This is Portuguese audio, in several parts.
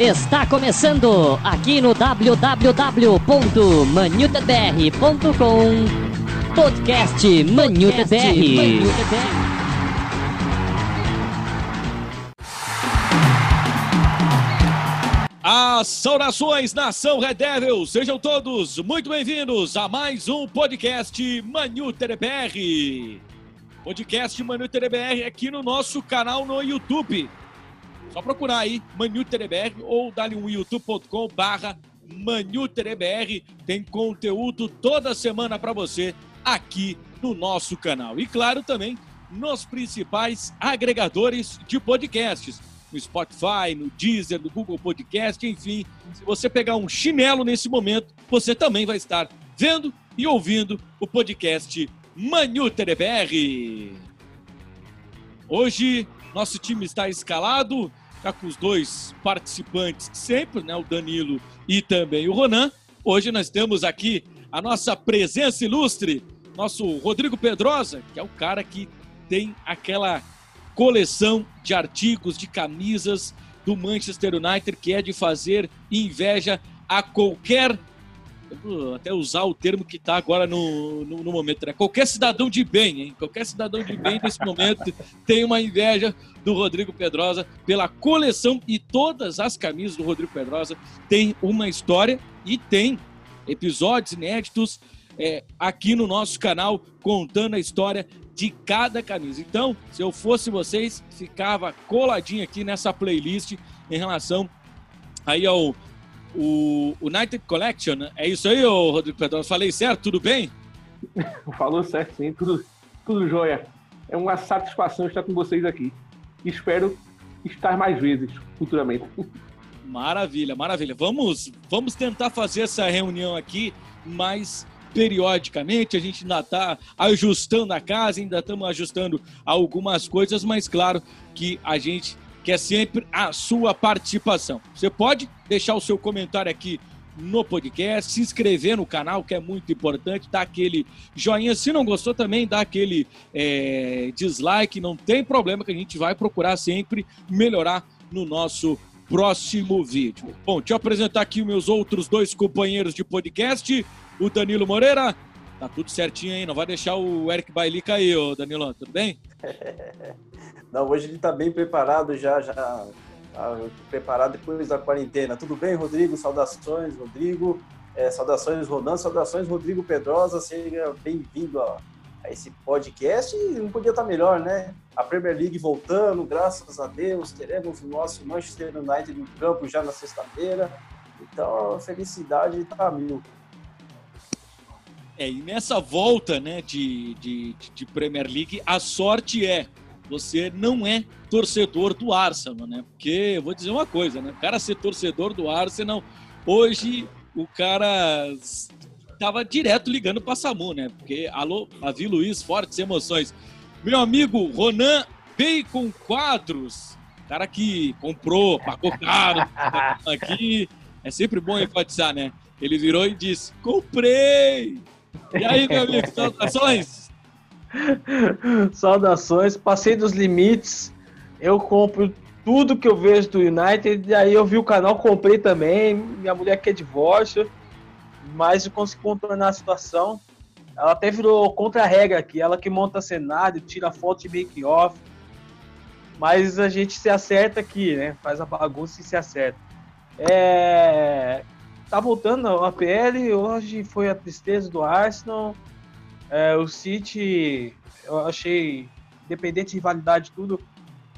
Está começando aqui no www.manutebr.com Podcast Manutebr. As saudações, nação Red Devil! Sejam todos muito bem-vindos a mais um podcast Manuter BR. Podcast Manuter BR aqui no nosso canal no YouTube. Só procurar aí Manuter BR ou dá-lhe um youtube.com barra ManuterBR. Tem conteúdo toda semana para você aqui no nosso canal. E claro também nos principais agregadores de podcasts no Spotify, no Deezer, no Google Podcast, enfim. Se você pegar um chinelo nesse momento, você também vai estar vendo e ouvindo o podcast Manuter BR. Hoje, nosso time está escalado, está com os dois participantes sempre, né, o Danilo e também o Ronan. Hoje nós temos aqui a nossa presença ilustre, nosso Rodrigo Pedrosa, que é o cara que tem aquela coleção de artigos, de camisas do Manchester United, que é de fazer inveja a qualquer. Vou até usar o termo que está agora no, no, no, momento, né? Qualquer cidadão de bem, hein? Qualquer cidadão de bem nesse momento tem uma inveja do Rodrigo Pedrosa pela coleção e todas as camisas do Rodrigo Pedrosa têm uma história e tem episódios inéditos é, aqui no nosso canal contando a história de cada camisa. Então, se eu fosse vocês, ficava coladinho aqui nessa playlist em relação aí ao o United Collection. É isso aí, Rodrigo Pedrosa? Falei certo? Tudo bem? Falou certo, sim. Tudo, tudo jóia. É uma satisfação estar com vocês aqui. Espero estar mais vezes futuramente. Maravilha, maravilha. Vamos, vamos tentar fazer essa reunião aqui mais periodicamente, a gente ainda está ajustando a casa, ainda estamos ajustando algumas coisas, mas claro que a gente quer sempre a sua participação. Você pode deixar o seu comentário aqui no podcast, se inscrever no canal, que é muito importante, dar aquele joinha. Se não gostou também, dá aquele é, dislike, não tem problema que a gente vai procurar sempre melhorar no nosso próximo vídeo. Bom, deixa eu apresentar aqui meus outros dois companheiros de podcast o Danilo Moreira. Tá tudo certinho aí, não vai deixar o Eric Bailey cair, ô Danilo, tudo bem? não, hoje ele tá bem preparado já, já tá preparado depois da quarentena. Tudo bem, Rodrigo? Saudações, Rodrigo. É, saudações, Rodan. Saudações, Rodrigo Pedrosa. Seja bem-vindo a, a, esse podcast. E não podia estar melhor, né? A Premier League voltando, graças a Deus. Teremos o nosso Manchester United no campo já na sexta-feira. Então, a felicidade tá mil. É, e nessa volta né, de, de, de Premier League, a sorte é você não é torcedor do Arsenal, né? Porque vou dizer uma coisa, né? O cara ser torcedor do Arsenal, hoje o cara tava direto ligando para Samu, né? Porque alô, Avi Luiz, fortes emoções. Meu amigo Ronan Bacon Quadros, cara que comprou, pagou caro aqui, é sempre bom enfatizar, né? Ele virou e disse: "Comprei". E aí, meu amigo, saudações? Saudações, passei dos limites. Eu compro tudo que eu vejo do United. E aí eu vi o canal, comprei também. Minha mulher quer divórcio, mas eu consegui contornar a situação. Ela até virou contra-regra aqui. Ela que monta cenário, tira foto de make-off. Mas a gente se acerta aqui, né? Faz a bagunça e se acerta. É tá voltando a PL. Hoje foi a tristeza do Arsenal. É, o City, eu achei, independente de rivalidade tudo,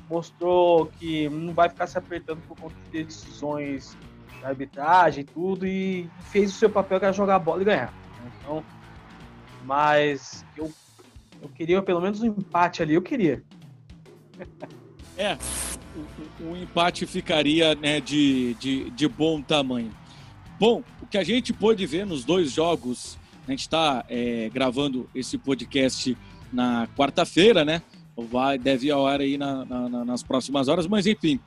mostrou que não vai ficar se apertando por conta de decisões de arbitragem tudo, e fez o seu papel que era jogar a bola e ganhar. Então, mas eu, eu queria pelo menos um empate ali, eu queria. É, o, o empate ficaria né, de, de, de bom tamanho. Bom, o que a gente pôde ver nos dois jogos, a gente está é, gravando esse podcast na quarta-feira, né? Vai, deve ir ar aí na, na, nas próximas horas, mas enfim.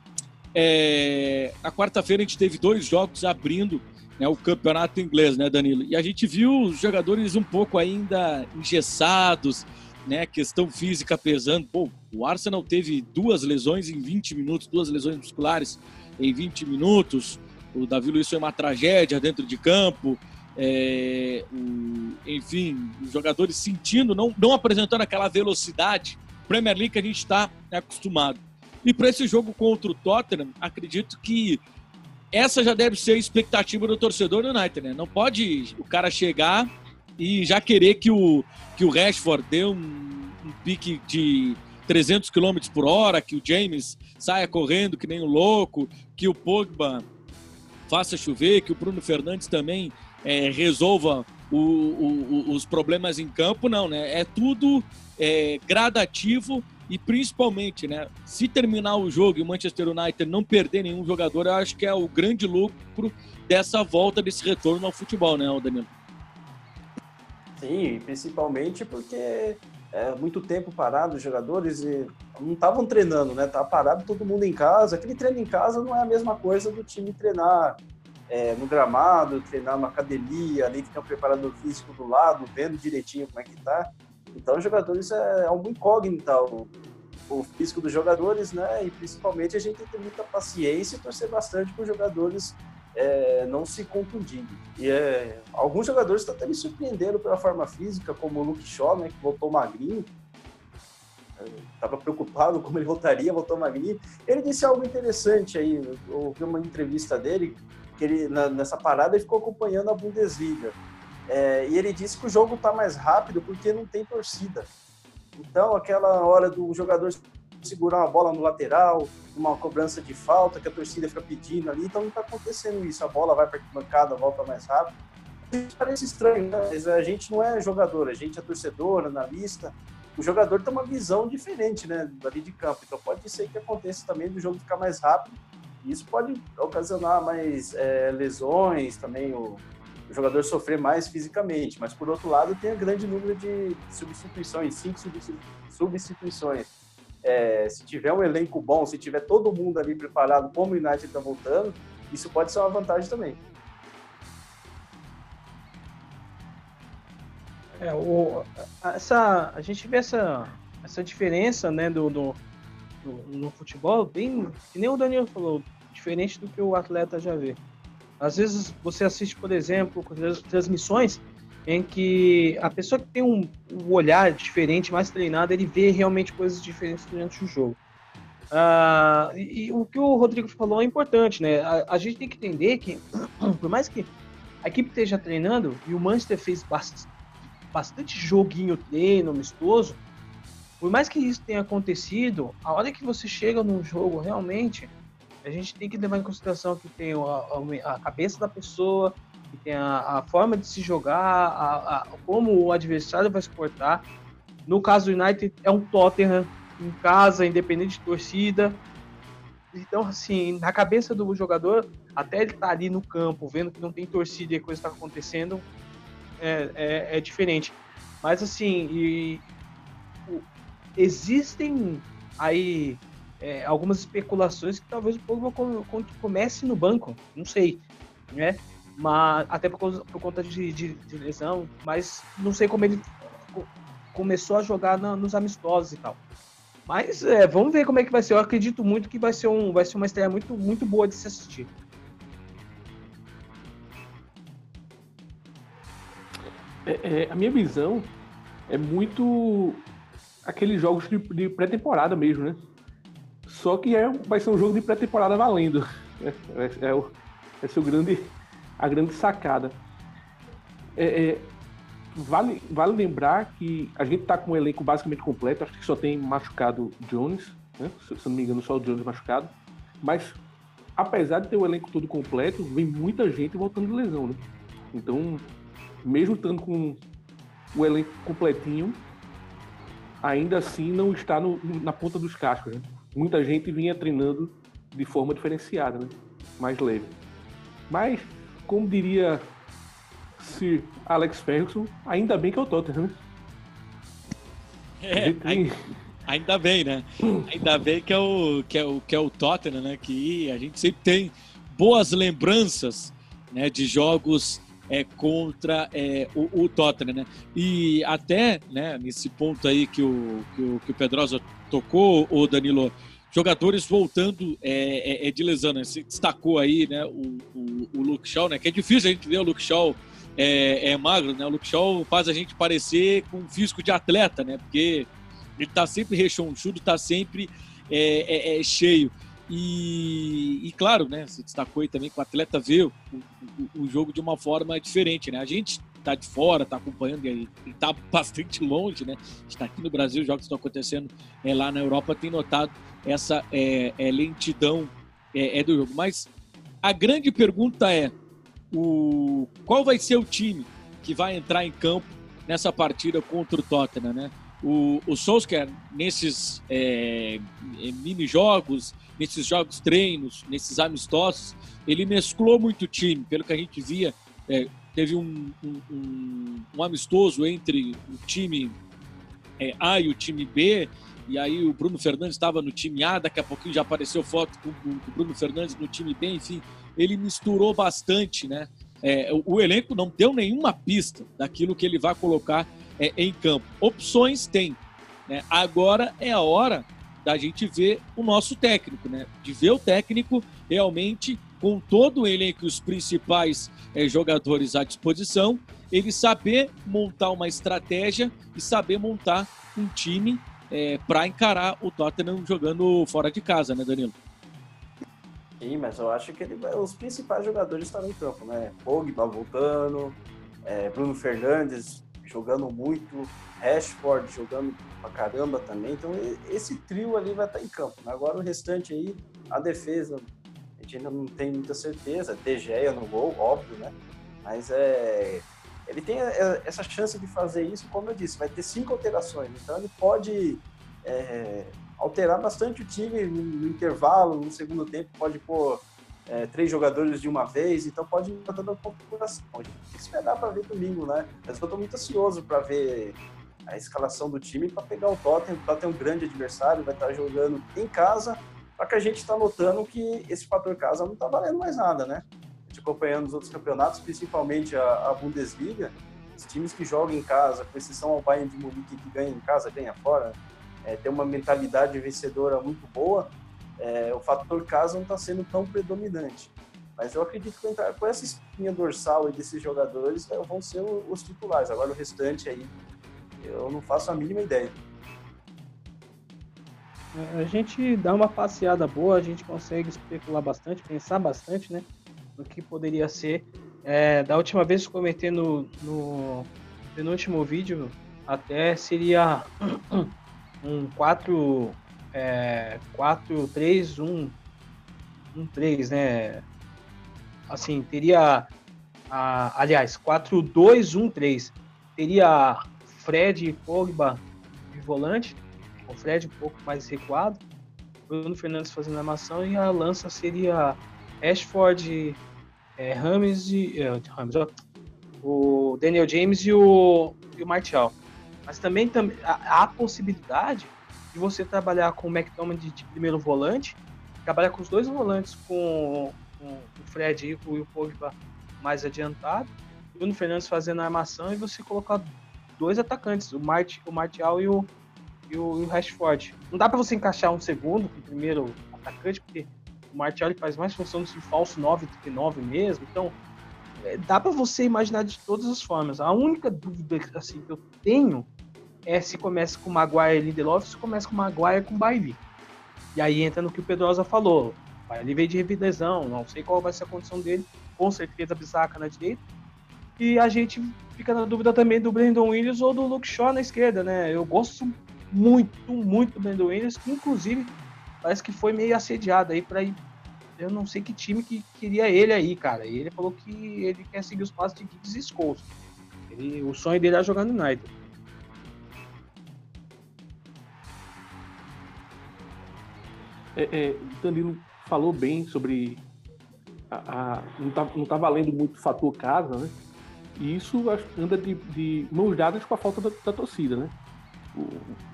É, na quarta-feira a gente teve dois jogos abrindo né, o campeonato inglês, né, Danilo? E a gente viu os jogadores um pouco ainda engessados, né? Questão física pesando. Pô, o Arsenal teve duas lesões em 20 minutos, duas lesões musculares em 20 minutos. O Davi Luiz foi uma tragédia dentro de campo. É, o, enfim, os jogadores sentindo, não, não apresentando aquela velocidade Premier League que a gente está acostumado. E para esse jogo contra o Tottenham, acredito que essa já deve ser a expectativa do torcedor do United, né? Não pode o cara chegar e já querer que o, que o Rashford dê um, um pique de 300 km por hora, que o James saia correndo que nem um louco, que o Pogba faça chover, que o Bruno Fernandes também é, resolva o, o, os problemas em campo, não, né? É tudo é, gradativo e principalmente, né? Se terminar o jogo e o Manchester United não perder nenhum jogador, eu acho que é o grande lucro dessa volta, desse retorno ao futebol, né, Danilo? Sim, principalmente porque é muito tempo parado os jogadores e não estavam treinando, né? Tava parado todo mundo em casa. Aquele treino em casa não é a mesma coisa do time treinar é, no gramado, treinar na academia, ali que tem um preparador físico do lado, vendo direitinho como é que tá. Então, os jogadores é, é uma incógnita o, o físico dos jogadores, né? E principalmente a gente tem que ter muita paciência e torcer bastante para os jogadores é, não se contundirem. E é, alguns jogadores até me surpreenderam pela forma física, como o Luke Shaw, né, que voltou magrinho. Estava preocupado como ele voltaria, voltou magrinho. Ele disse algo interessante aí. Eu ouvi uma entrevista dele que ele na, nessa parada ele ficou acompanhando a Bundesliga. É, e ele disse que o jogo está mais rápido porque não tem torcida. Então, aquela hora do jogador segurar uma bola no lateral, uma cobrança de falta que a torcida fica pedindo ali, então não está acontecendo isso. A bola vai para a bancada, volta mais rápido. Isso parece estranho, né? mas a gente não é jogador, a gente é torcedor, analista. O jogador tem uma visão diferente, né, ali de campo. Então pode ser que aconteça também do jogo ficar mais rápido isso pode ocasionar mais é, lesões, também o, o, jogador sofrer mais fisicamente. Mas, por outro lado, tem um grande número de substituições, cinco substituições. É, se tiver um elenco bom, se tiver todo mundo ali preparado, como o United está voltando, isso pode ser uma vantagem também. É, o, essa, a gente vê essa, essa diferença né, do, do, do, no futebol, bem, que nem o Daniel falou, diferente do que o atleta já vê. Às vezes você assiste, por exemplo, transmissões em que a pessoa que tem um, um olhar diferente, mais treinado, ele vê realmente coisas diferentes durante o jogo. Uh, e, e, o que o Rodrigo falou é importante, né? A, a, gente tem que entender que, por mais que a equipe esteja treinando, e o Manchester fez bastante, bastante joguinho treino, amistoso, por mais que isso tenha acontecido, a hora que você chega num jogo realmente, a gente tem que levar em consideração que tem a, a cabeça da pessoa, que tem a, a forma de se jogar, a, como o adversário vai se portar. No caso do United, é um Tottenham em casa, independente de torcida. Então, assim, na cabeça do jogador, até ele estar tá ali no campo, vendo que não tem torcida e a coisa está acontecendo, é, é, é, diferente. Mas, assim, e, o, existem aí é, algumas especulações que talvez o Pogba comece no banco, não sei, né? Mas até por, por conta de, de, de, lesão, mas não sei como ele começou a jogar na, nos amistosos e tal. Mas é, vamos ver como é que vai ser. Eu acredito muito que vai ser, um, vai ser uma estreia muito, muito boa de se assistir. É, é, a minha visão é muito aqueles jogos de, de pré-temporada mesmo, né? Só que é, vai ser um jogo de pré-temporada valendo. É, é, é, o, é o grande, a grande sacada. É, é, vale, vale lembrar que a gente está com um elenco basicamente completo. Acho que só tem machucado Jones, né? se, se não me engano, só o Jones machucado. Mas, apesar de ter o elenco todo completo, vem muita gente voltando de lesão. Né? Então, mesmo estando com o elenco completinho, ainda assim não está no, na ponta dos cascos. Né? muita gente vinha treinando de forma diferenciada, né? mais leve. Mas, como diria Sir Alex Ferguson, ainda bem que é o Tottenham. Né? É, tem... ainda bem, né? Ainda bem que é o que é o que é o Tottenham, né? Que a gente sempre tem boas lembranças, né? De jogos é, contra é, o, o, Tottenham, né? E até, né? Nesse ponto aí que o que o, que o Pedrosa tocou, o Danilo, jogadores voltando é, é, é de lesão, né? Você destacou aí, né, o, o, o, Luke Shaw, né? Que é difícil a gente ver o Luke Shaw é, é, magro, né? O Luke Shaw faz a gente parecer com um físico de atleta, né? Porque ele tá sempre rechonchudo, tá sempre é, é, é cheio. E, e, claro, né, você destacou aí também que o atleta vê o, o, o jogo de uma forma diferente, né? A gente tá de fora, tá acompanhando, ele tá bastante longe, né? Está aqui no Brasil, os jogos estão acontecendo é, lá na Europa, tem notado essa é, é, lentidão é, é, do jogo. Mas a grande pergunta é: o, qual vai ser o time que vai entrar em campo nessa partida contra o Tottenham, né? O, o Solskjaer, nesses é, é, mini-jogos, nesses jogos treinos, nesses amistosos, ele mesclou muito o time, pelo que a gente via. É, teve um, um, um, amistoso entre o time é, A e o time B, e aí o Bruno Fernandes estava no time A, daqui a pouquinho já apareceu foto com, com o Bruno Fernandes no time B, enfim, ele misturou bastante, né? É, o, o, elenco não deu nenhuma pista daquilo que ele vai colocar é, em campo. Opções tem. Né? Agora é a hora da gente ver o nosso técnico, né? De ver o técnico realmente com todo o elenco e os principais é, jogadores à disposição, ele saber montar uma estratégia e saber montar um time é, para encarar o Tottenham jogando fora de casa, né, Danilo? Sim, mas eu acho que ele, os principais jogadores estão em campo, né? Pogba voltando, é, Bruno Fernandes jogando muito, Rashford jogando pra caramba também. Então esse trio ali vai estar em campo. Né? Agora o restante aí, a defesa, gente ainda não tem muita certeza. De Gea no gol, óbvio, né? Mas é, ele tem é, essa chance de fazer isso, como eu disse, vai ter cinco alterações. Então ele pode é, alterar bastante o time no, intervalo, no segundo tempo, pode pôr é, três jogadores de uma vez, então pode ir dando a configuração. A gente tem que esperar para ver domingo, né? Mas eu estou muito ansioso para ver a escalação do time para pegar o Tottenham. O Tottenham é um grande adversário, vai estar jogando em casa, só que a gente está notando que esse fator casa não está valendo mais nada, né? A gente acompanhando os outros campeonatos, principalmente a, a Bundesliga, os times que jogam em casa, com exceção ao Bayern de Munique que ganha em casa, ganha fora, é, tem uma mentalidade vencedora muito boa, é, o fator casa não está sendo tão predominante. Mas eu acredito que com essa espinha dorsal desses jogadores é, vão ser os titulares. Agora o restante aí, eu não faço a mínima ideia. A gente dá uma passeada boa, a gente consegue especular bastante, pensar bastante, né? No que poderia ser. É, da última vez que comentei no, no penúltimo vídeo, até seria um 4, é, 4 3, 1, 1, 3, né? Assim, teria, a, aliás, 4, 2, 1, 3. Teria Fred e Pogba de volante, o Fred um pouco mais recuado, Bruno Fernandes fazendo armação e a lança seria Ashford, é, Rames e é, Rames, ó, o Daniel James e o, e o Martial. Mas também, também há a possibilidade de você trabalhar com o McDonald de primeiro volante, trabalhar com os dois volantes, com, com o Fred e o Pogba mais adiantado, Bruno Fernandes fazendo a armação e você colocar dois atacantes, o, Mart, o Martial e o, e o, e o Rashford. Não dá para você encaixar um segundo com o primeiro atacante, porque o Martial ele faz mais função de falso 9 do que 9 mesmo, então é, dá para você imaginar de todas as formas. A única dúvida assim, que eu tenho é se começa com Maguire e Lindelof, se começa com Maguire com Bailey. E aí entra no que o Pedrosa falou. Bailey veio de revidezão, não sei qual vai ser a condição dele, com certeza Bissaca na direita. E a gente fica na dúvida também do Brandon Williams ou do Luke Shaw na esquerda, né? Eu gosto muito, muito Brandon Williams, que inclusive parece que foi meio assediado aí para ir. Eu não sei que time que queria ele aí, cara. E ele falou que ele quer seguir os passos de Giggs e Scholes. Ele, o sonho dele é jogar no United. é, é, Danilo falou bem sobre a, a, não, tá, não tá valendo muito o fator casa, né? E isso anda de, de mãos dadas com a falta da, da torcida, né?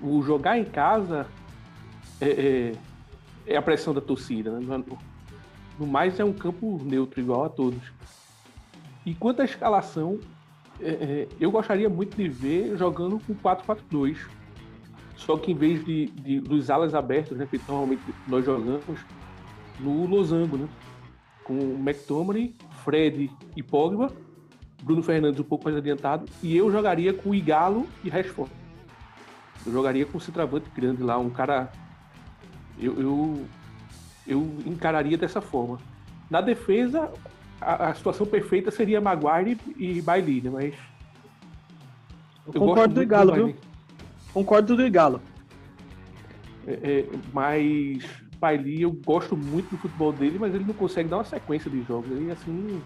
O, jogar em casa é, é, é, a pressão da torcida, né? No, no mais é um campo neutro igual a todos. E quanto à escalação, é, é eu gostaria muito de ver jogando com 4-4-2 Só que em vez de, de dos alas abertos, né, que normalmente nós jogamos, no losango, né? Com McTominay, Fred e Pogba, Bruno Fernandes um pouco mais adiantado, e eu jogaria com Igalo e Rashford. Eu jogaria com o centroavante grande lá, um cara. Eu, eu, eu encararia dessa forma. Na defesa, a, a situação perfeita seria Maguire e Bailey, né? Mas. Eu, eu concordo do Igalo, viu? Concordo do Igalo. É, é, mas Bailey, eu gosto muito do futebol dele, mas ele não consegue dar uma sequência de jogos. Ele, assim,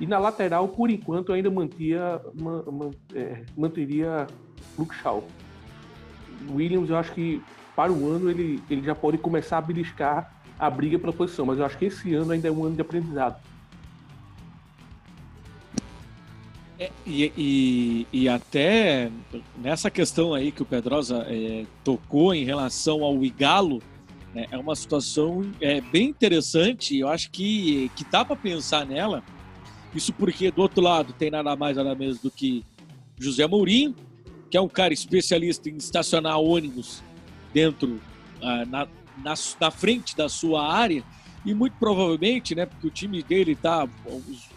e na lateral, por enquanto, ainda mantia, man, man, é, manteria Luke Shaw. Williams, eu acho que para o ano ele, ele já pode começar a beliscar a briga pela posição, mas eu acho que esse ano ainda é um ano de aprendizado. É, e, e, e, até nessa questão aí que o Pedrosa é, tocou em relação ao Igalo, né, é uma situação é, bem interessante. Eu acho que, que dá para pensar nela. Isso porque do outro lado tem nada mais nada menos do que José Mourinho, que é um cara especialista em estacionar ônibus dentro, ah, na, na, na, frente da sua área, e muito provavelmente, né, porque o time dele está,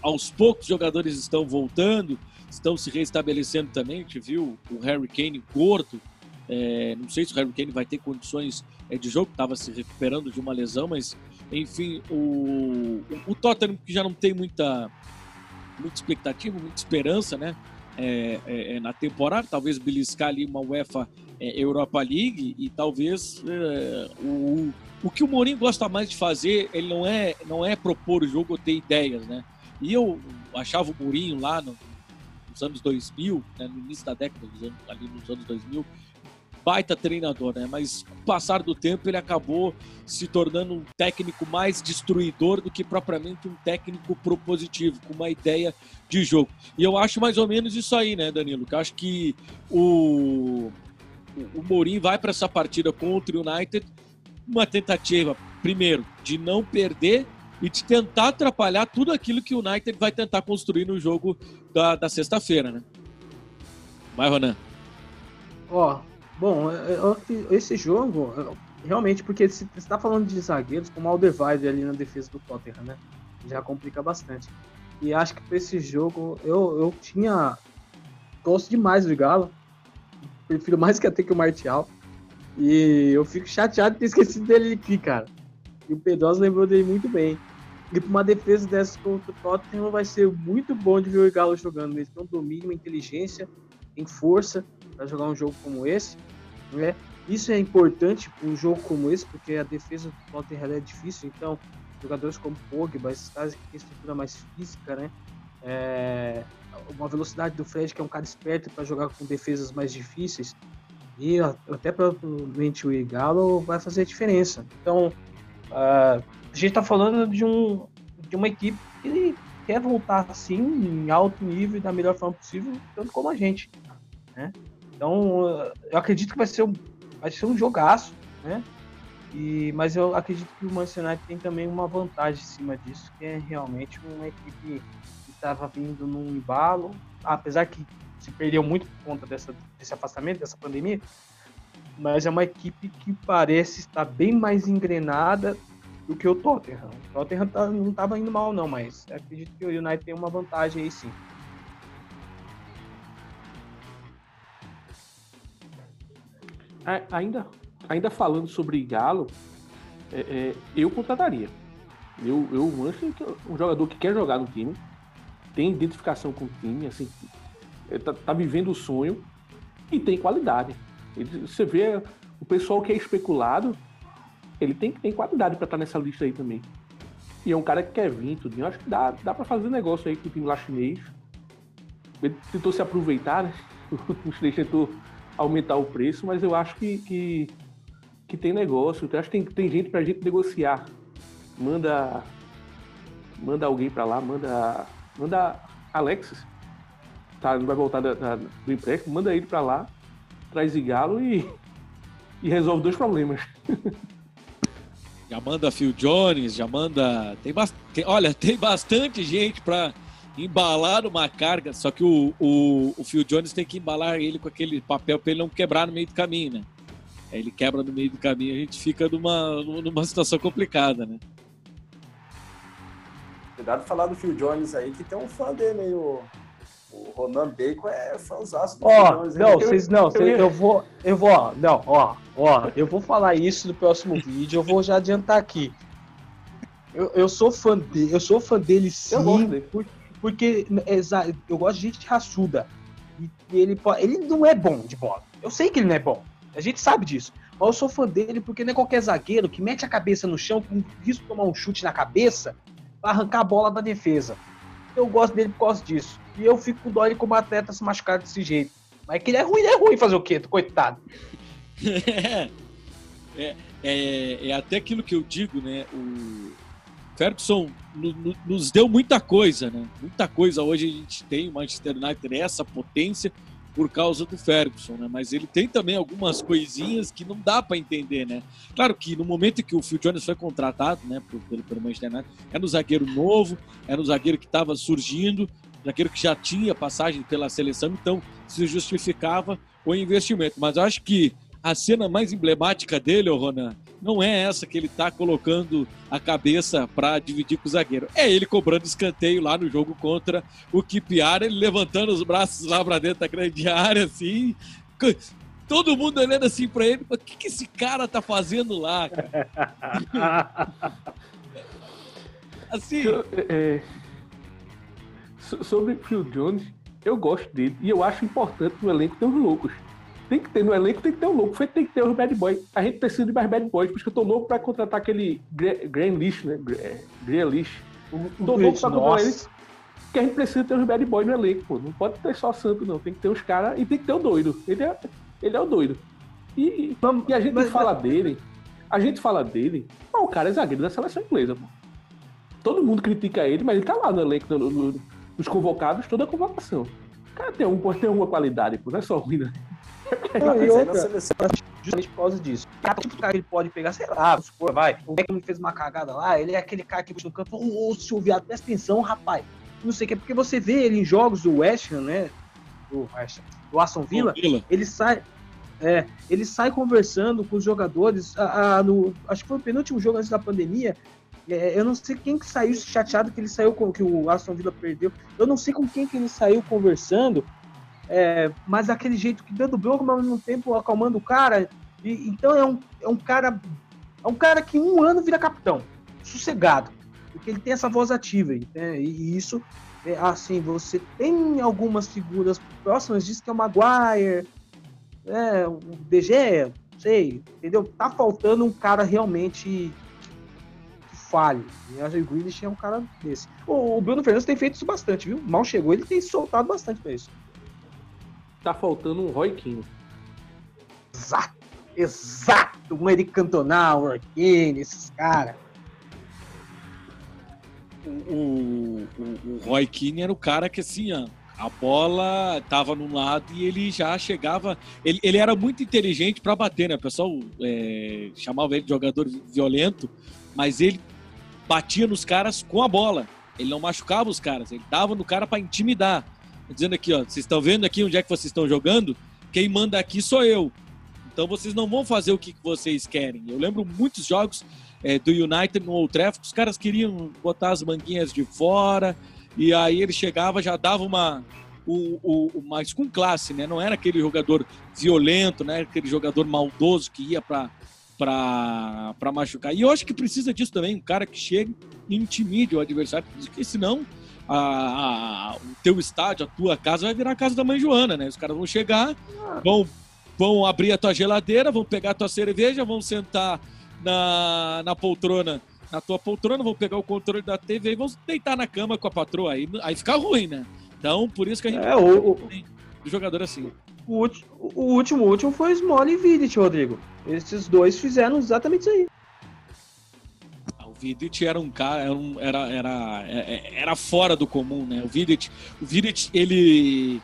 aos poucos jogadores estão voltando, estão se restabelecendo também, a gente viu o Harry Kane gordo, é, não sei se o Harry Kane vai ter condições é, de jogo, estava se recuperando de uma lesão, mas enfim, o, o Tottenham que já não tem muita, muita expectativa, muita esperança, né? É, é, é, na temporada, talvez beliscar ali uma UEFA é, Europa League e talvez é, o, o que o Mourinho gosta mais de fazer, ele não é, não é propor o jogo ou ter ideias, né? E eu achava o Mourinho lá no, nos anos 2000, né, no início da década, ali nos anos 2000, baita treinador, né? Mas com o passar do tempo ele acabou se tornando um técnico mais destruidor do que propriamente um técnico propositivo, com uma ideia de jogo. E eu acho mais ou menos isso aí, né, Danilo? Que eu acho que o, o Mourinho vai para essa partida contra o United uma tentativa, primeiro, de não perder e de tentar atrapalhar tudo aquilo que o United vai tentar construir no jogo da, da sexta-feira, né? Vai, Ronan. Ó, Bom, é, é, esse jogo, é, realmente, porque você está falando de zagueiros, como o Alderweireld ali na defesa do Tottenham, né? Já complica bastante. E acho que para esse jogo, eu, eu tinha. Gosto demais do Galo. Prefiro mais que até que o Martial. E eu fico chateado de ter esquecido dele aqui, cara. E o Pedrosa lembrou dele muito bem. E para uma defesa dessa contra o Tottenham vai ser muito bom de ver o Galo jogando. Eles têm um domínio, uma inteligência, tem força para jogar um jogo como esse. Né? Isso é importante para um jogo como esse, porque a defesa do Tottenham é difícil, então jogadores como Pogba, esses caras que têm estrutura mais física, né? É, uma velocidade do Fred, que é um cara esperto para jogar com defesas mais difíceis, e até provavelmente o Igalo vai fazer a diferença. Então, uh, a gente está falando de, um, de uma equipe que quer voltar assim em alto nível da melhor forma possível, tanto como a gente. Né? Então, eu acredito que vai ser um, vai ser um jogaço, né? E, mas eu acredito que o Manchester United tem também uma vantagem em cima disso, que é realmente uma equipe que estava vindo num embalo, apesar que se perdeu muito por conta dessa, desse afastamento, dessa pandemia, mas é uma equipe que parece estar bem mais engrenada do que o Tottenham. O Tottenham tá, não estava indo mal, não, mas acredito que o United tem uma vantagem aí sim. Ainda, ainda falando sobre Galo, é, é, eu contrataria. Eu, eu acho que um jogador que quer jogar no time, tem identificação com o time, assim, é, tá, tá vivendo o sonho e tem qualidade. Ele, você vê o pessoal que é especulado, ele tem, tem qualidade para estar tá nessa lista aí também. E é um cara que quer vir, tudo. Eu acho que dá, dá para fazer negócio aí com o time lá chinês. Ele tentou se aproveitar, né? O chinês tentou aumentar o preço, mas eu acho que, que, que tem negócio. Eu acho que tem, tem gente pra gente negociar. Manda manda alguém para lá, manda manda Alexis, tá, não vai voltar da, da, do empréstimo, manda ele para lá, traz Igalo e, e resolve dois problemas. Já manda Phil Jones, já manda. Tem, tem Olha, tem bastante gente para embalar uma carga, só que o, o, o Phil Jones tem que embalar ele com aquele papel para ele não quebrar no meio do caminho, né? Aí ele quebra no meio do caminho, a gente fica numa, numa situação complicada, né? Cuidado de falar do Phil Jones aí, que tem um fã dele aí, o, o Ronan Bacon é fãzaço do Phil Ó, Jones. não, vocês não, eu eu vou, eu vou, ó, não, ó, ó, eu vou falar isso no próximo vídeo, eu vou já adiantar aqui. Eu, eu sou fã dele, eu sou fã dele sim, Eu gosto dele. por- porque eu gosto de gente raçuda. E ele, ele não é bom de bola. Eu sei que ele não é bom. A gente sabe disso. Mas eu sou fã dele porque não é qualquer zagueiro que mete a cabeça no chão com risco de tomar um chute na cabeça pra arrancar a bola da defesa. Eu gosto dele por causa disso. E eu fico com dó ele como atleta se machucar desse jeito. Mas que ele é ruim, ele é ruim fazer o quê? Coitado. é, é, é até aquilo que eu digo, né? O Ferguson no- no- nos deu muita coisa, né? Muita coisa. Hoje a gente tem o Manchester United essa potência por causa do Ferguson, né? Mas ele tem também algumas coisinhas que não dá para entender, né? Claro que no momento que o Phil Jones foi contratado, né, pelo, pelo Manchester United, era um zagueiro novo, era um zagueiro que estava surgindo, zagueiro que já tinha passagem pela seleção, então se justificava o investimento. Mas eu acho que a cena mais emblemática dele, ô Ronan, não é essa que ele tá colocando a cabeça para dividir com o zagueiro. É ele cobrando escanteio lá no jogo contra o Kipiar, ele levantando os braços lá para dentro da grande área, assim. Todo mundo olhando assim para ele, o que, que esse cara tá fazendo lá, cara? Assim, Eu, é, so- sobre Phil Jones, eu gosto dele e eu acho importante no elenco ter os loucos. Tem que ter no elenco, tem que ter um louco. Foi, tem que ter os bad boys. A gente precisa de mais bad boys, por isso que eu tô louco pra contratar aquele Greenlish, né? Grealish. Tô louco pra contratar ele, porque a gente precisa ter os bad boys no elenco, pô. Não pode ter só santo, não. Tem que ter os caras e tem que ter o doido. Ele é, ele é o doido. E, e a gente Mas- fala dele, a gente fala dele, mas o cara é zagueiro da seleção inglesa, pô. Todo mundo critica ele, mas ele tá lá no elenco, no- no- nos convocados, toda a convocação. O cara tem, um, tem uma qualidade, pô, não é só ruim, né? Não, e outra, justamente por causa disso. Tipo de cara que ele pode pegar, sei lá, supor, vai. O Beckham fez uma cagada lá, ele é aquele cara que puxa no canto, ô, seu viado, presta atenção, rapaz. Não sei o que, porque você vê ele em jogos do West Ham, né? Do, West Ham, do Aston Villa, ele sai. É, ele sai conversando com os jogadores. a- a- no, acho que foi o penúltimo jogo antes da pandemia. é, eu não sei quem que saiu chateado que ele saiu com que o Aston Villa perdeu. Eu não sei com quem que ele saiu conversando. É, mas daquele jeito que dando bronca, mas ao mesmo tempo acalmando o cara. E- então é um, é um cara. É um cara que um ano vira capitão. Sossegado. Porque ele tem essa voz ativa. né, e, isso. É, assim, você tem algumas figuras próximas disso que é o Maguire, é, o DG, não sei, entendeu? Tá faltando um cara realmente que fale. E o Grealish é um cara desse. O, o Bruno Fernandes tem feito isso bastante, viu? Mal chegou, ele tem soltado bastante pra isso. Tá faltando um Roy Keane. Exato, exato. Um Eric Cantona, o Orkane, esses caras. o, o, o Roy Keane era o cara que assim, a bola tava num lado e ele já chegava. Ele, ele era muito inteligente para bater, né? O pessoal é, chamava ele de jogador violento, mas ele batia nos caras com a bola. Ele não machucava os caras, ele dava no cara para intimidar. Dizendo aqui, ó, vocês estão vendo aqui onde é que vocês estão jogando? Quem manda aqui sou eu. Então vocês não vão fazer o que vocês querem. Eu lembro muitos jogos é, do United no Old Trafford, os caras queriam botar as manguinhas de fora, e aí ele chegava, já dava uma. O, o, o- mas com classe, né? Não era aquele jogador violento, né? Aquele jogador maldoso que ia para para machucar. E eu acho que precisa disso também, um cara que chegue e intimide o adversário, porque senão a, a- o teu estádio, a tua casa vai virar a casa da mãe Joana, né? Os caras vão chegar, vão, vão abrir a tua geladeira, vão pegar a tua cerveja, vão sentar na, na poltrona, na tua poltrona, vão pegar o controle da TV e vão deitar na cama com a patroa. Aí, aí fica ruim, né? Então, por isso que a gente É, o, o, do jogador assim. o, ulti- o último, o último foi Small e Vidic, Rodrigo. Esses dois fizeram exatamente isso aí. Vidic era um cara, era, era, era, é- era fora do comum, né? O Vidic, o Vidic ele,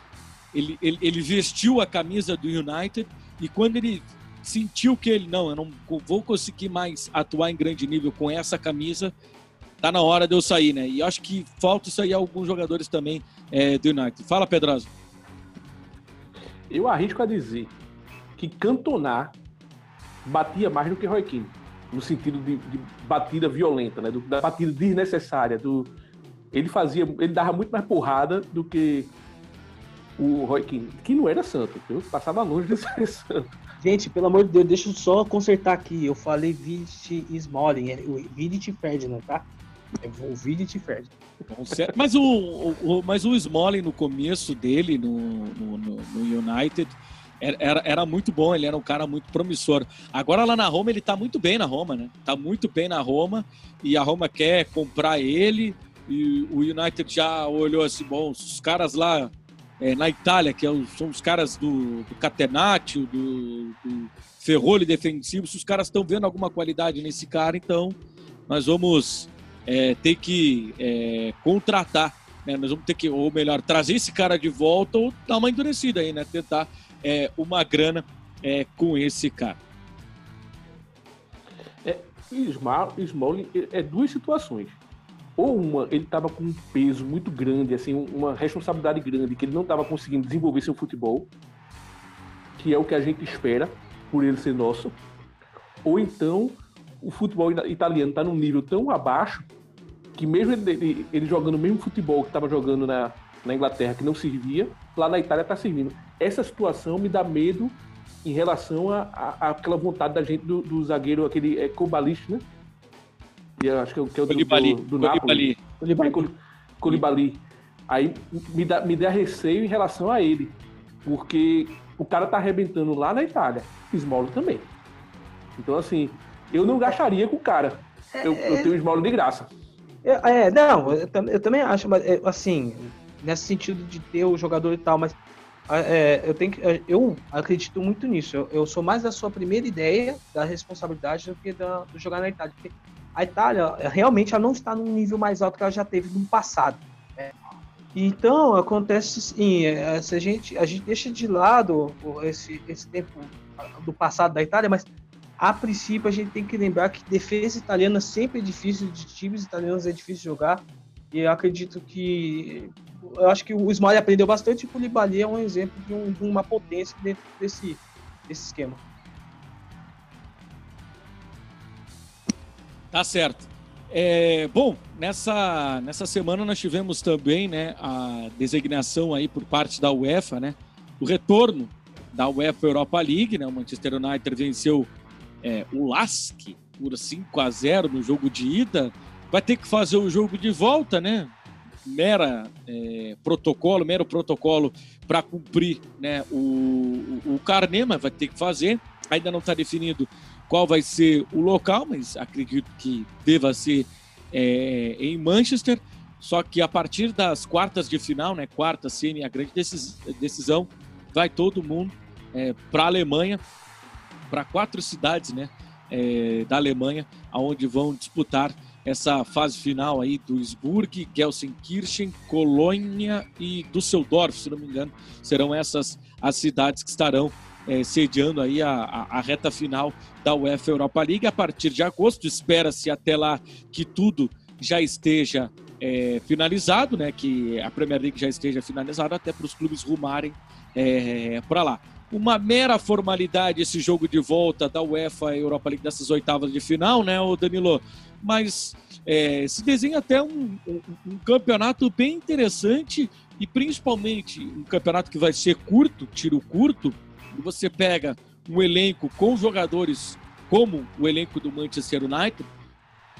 ele, ele, ele vestiu a camisa do United e quando ele sentiu que ele, não, eu não vou conseguir mais atuar em grande nível com essa camisa, tá na hora de eu sair, né? E acho que falta isso aí a alguns jogadores também é, do United. Fala, Pedroso. Eu arrisco a dizer que Cantona batia mais do que Roy Keane, no sentido de, de batida violenta, né? Do, da batida desnecessária. Do, ele fazia, ele dava muito mais porrada do que o Roy Keane, que não era santo, viu? passava longe de ser santo. Gente, pelo amor de Deus, deixa eu só consertar aqui. Eu falei Vidic Smalling, é o Vidic Ferdinand, tá? É o Vidic Ferdinand. Mas o, o, mas o Smalling no começo dele no, no, no United era, era muito bom, ele era um cara muito promissor. Agora lá na Roma ele tá muito bem na Roma, né? Tá muito bem na Roma e a Roma quer comprar ele e o United já olhou assim, bom, os caras lá é, na Itália, que é são os caras do, do Catenaccio, do, do Ferroli defensivo, se os caras estão vendo alguma qualidade nesse cara, então nós vamos é, ter que é, contratar, né? nós vamos ter que, ou melhor, trazer esse cara de volta ou dar uma endurecida aí, né? Tentar é, uma grana é, com esse cara. É, Smalling é duas situações ou uma, ele estava com um peso muito grande, assim, uma responsabilidade grande, que ele não estava conseguindo desenvolver seu futebol, que é o que a gente espera por ele ser nosso, ou então o futebol italiano está num nível tão abaixo que mesmo ele, ele, ele jogando o mesmo futebol que estava jogando na, na Inglaterra, que não servia, lá na Itália está servindo. Essa situação me dá medo em relação a, a, àquela vontade da gente do, do zagueiro, aquele é, Kobalist, né? que acho que é, que é o do, Colibali. do, do Napoli. Colibali. Colibali. Aí me dá, me dá receio em relação a ele, porque o cara tá arrebentando lá na Itália, Smolo também. Então, assim, eu não gastaria com o cara. Eu, eu tenho o Smolo de graça. É, é não, eu, eu, também acho, mas é, assim, nesse sentido de ter o jogador e tal, mas é, eu tenho que, eu acredito muito nisso. Eu, eu, sou mais da sua primeira ideia da responsabilidade do que da, do jogar na Itália. Porque a Itália realmente ela não está num nível mais alto que ela já teve no passado. Né? Então acontece sim, é, se a gente a gente deixa de lado esse, esse tempo do passado da Itália, mas a princípio a gente tem que lembrar que defesa italiana sempre é difícil, de times italianos é difícil jogar. E eu acredito que eu acho que o Smiley aprendeu bastante e o Koulibaly é um exemplo de, um, de uma potência dentro desse, desse esquema. Tá certo. É, bom, nessa, nessa semana nós tivemos também né, a designação aí por parte da UEFA, né, o retorno da UEFA Europa League. Né, o Manchester United venceu é, o LASK por 5 a 0 no jogo de ida. Vai ter que fazer o jogo de volta, né? Mera é, protocolo, mero protocolo para cumprir né, o, o, o carnê, mas vai ter que fazer. Ainda não está definido qual vai ser o local, mas acredito que deva ser é, em Manchester. Só que a partir das quartas de final, né, quarta, semi, a grande decisão, vai todo mundo é, para a Alemanha, para quatro cidades né, é, da Alemanha, aonde vão disputar essa fase final aí do Duisburg, Gelsenkirchen, Colônia e Düsseldorf, se não me engano, serão essas as cidades que estarão é, sediando aí a, a, a, reta final da UEFA Europa League. A partir de agosto, espera-se até lá que tudo já esteja é, finalizado, né? Que a Premier League já esteja finalizada, até para os clubes rumarem é, para lá. Uma mera formalidade esse jogo de volta da UEFA Europa League dessas oitavas de final, né, o Danilo? Mas é, se desenha até um, um, um campeonato bem interessante e principalmente um campeonato que vai ser curto, tiro curto, e você pega um elenco com jogadores como o elenco do Manchester United,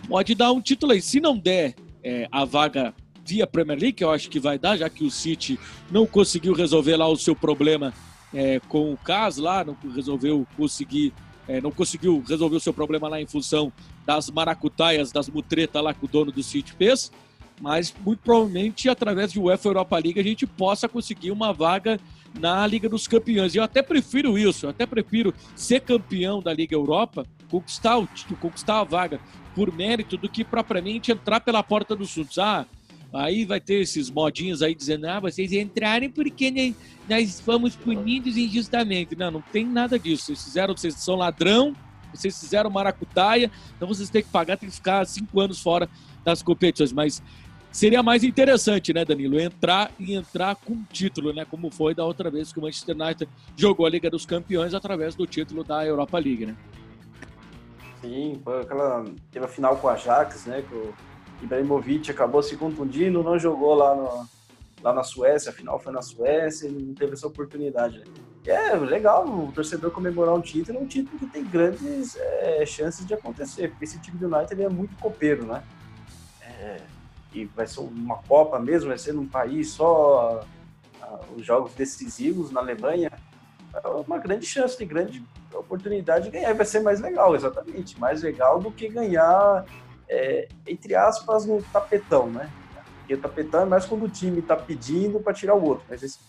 pode dar um título aí. Se não der é, a vaga via Premier League, eu acho que vai dar, já que o City não conseguiu resolver lá o seu problema é, com o Cas lá, não resolveu conseguir, é, não conseguiu resolver o seu problema lá em função das maracutaias, das mutretas lá que o dono do City fez, mas muito provavelmente através de UEFA Europa League a gente possa conseguir uma vaga na Liga dos Campeões. Eu até prefiro isso, eu até prefiro ser campeão da Liga Europa, conquistar o título, conquistar a vaga por mérito do que propriamente entrar pela porta dos fundos. Ah, aí vai ter esses modinhos aí dizendo, ah, vocês entrarem porque nós fomos punidos injustamente. Não, não tem nada disso. Vocês fizeram, vocês são ladrão, vocês fizeram maracutaia, então vocês têm que pagar, tem que ficar cinco anos fora das competições. Mas seria mais interessante, né, Danilo? Entrar e entrar com título, né? Como foi da outra vez que o Manchester United jogou a Liga dos Campeões através do título da Europa League, né? Sim, foi aquela. Teve a final com o Ajax, né? Que Ibrahimovic acabou se contundindo, não jogou lá, no, lá na Suécia, a final foi na Suécia, ele não teve essa oportunidade. Né? E é legal o torcedor comemorar um título, um título que tem grandes é, chances de acontecer, porque esse time do United é muito copeiro, né? É, e vai ser uma Copa mesmo, vai ser num país só os jogos decisivos na Alemanha, é uma grande chance, tem grande oportunidade de ganhar. Vai ser mais legal, exatamente. Mais legal do que ganhar, é, entre aspas, no tapetão, né? Porque o tapetão é mais quando o time está pedindo para tirar o outro. Mas nesse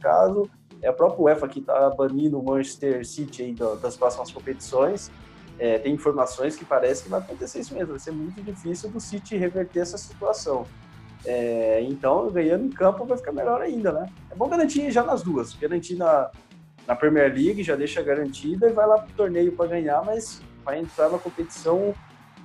caso, é a própria UEFA que está banindo o Manchester City aí das próximas competições. É, tem informações que parece que vai acontecer isso mesmo. Vai ser muito difícil do City reverter essa situação. É, então, ganhando em campo vai ficar melhor ainda, né? É bom garantir já nas duas. Garantir na, na Premier League, já deixa garantida e vai lá pro torneio para ganhar, mas vai entrar na competição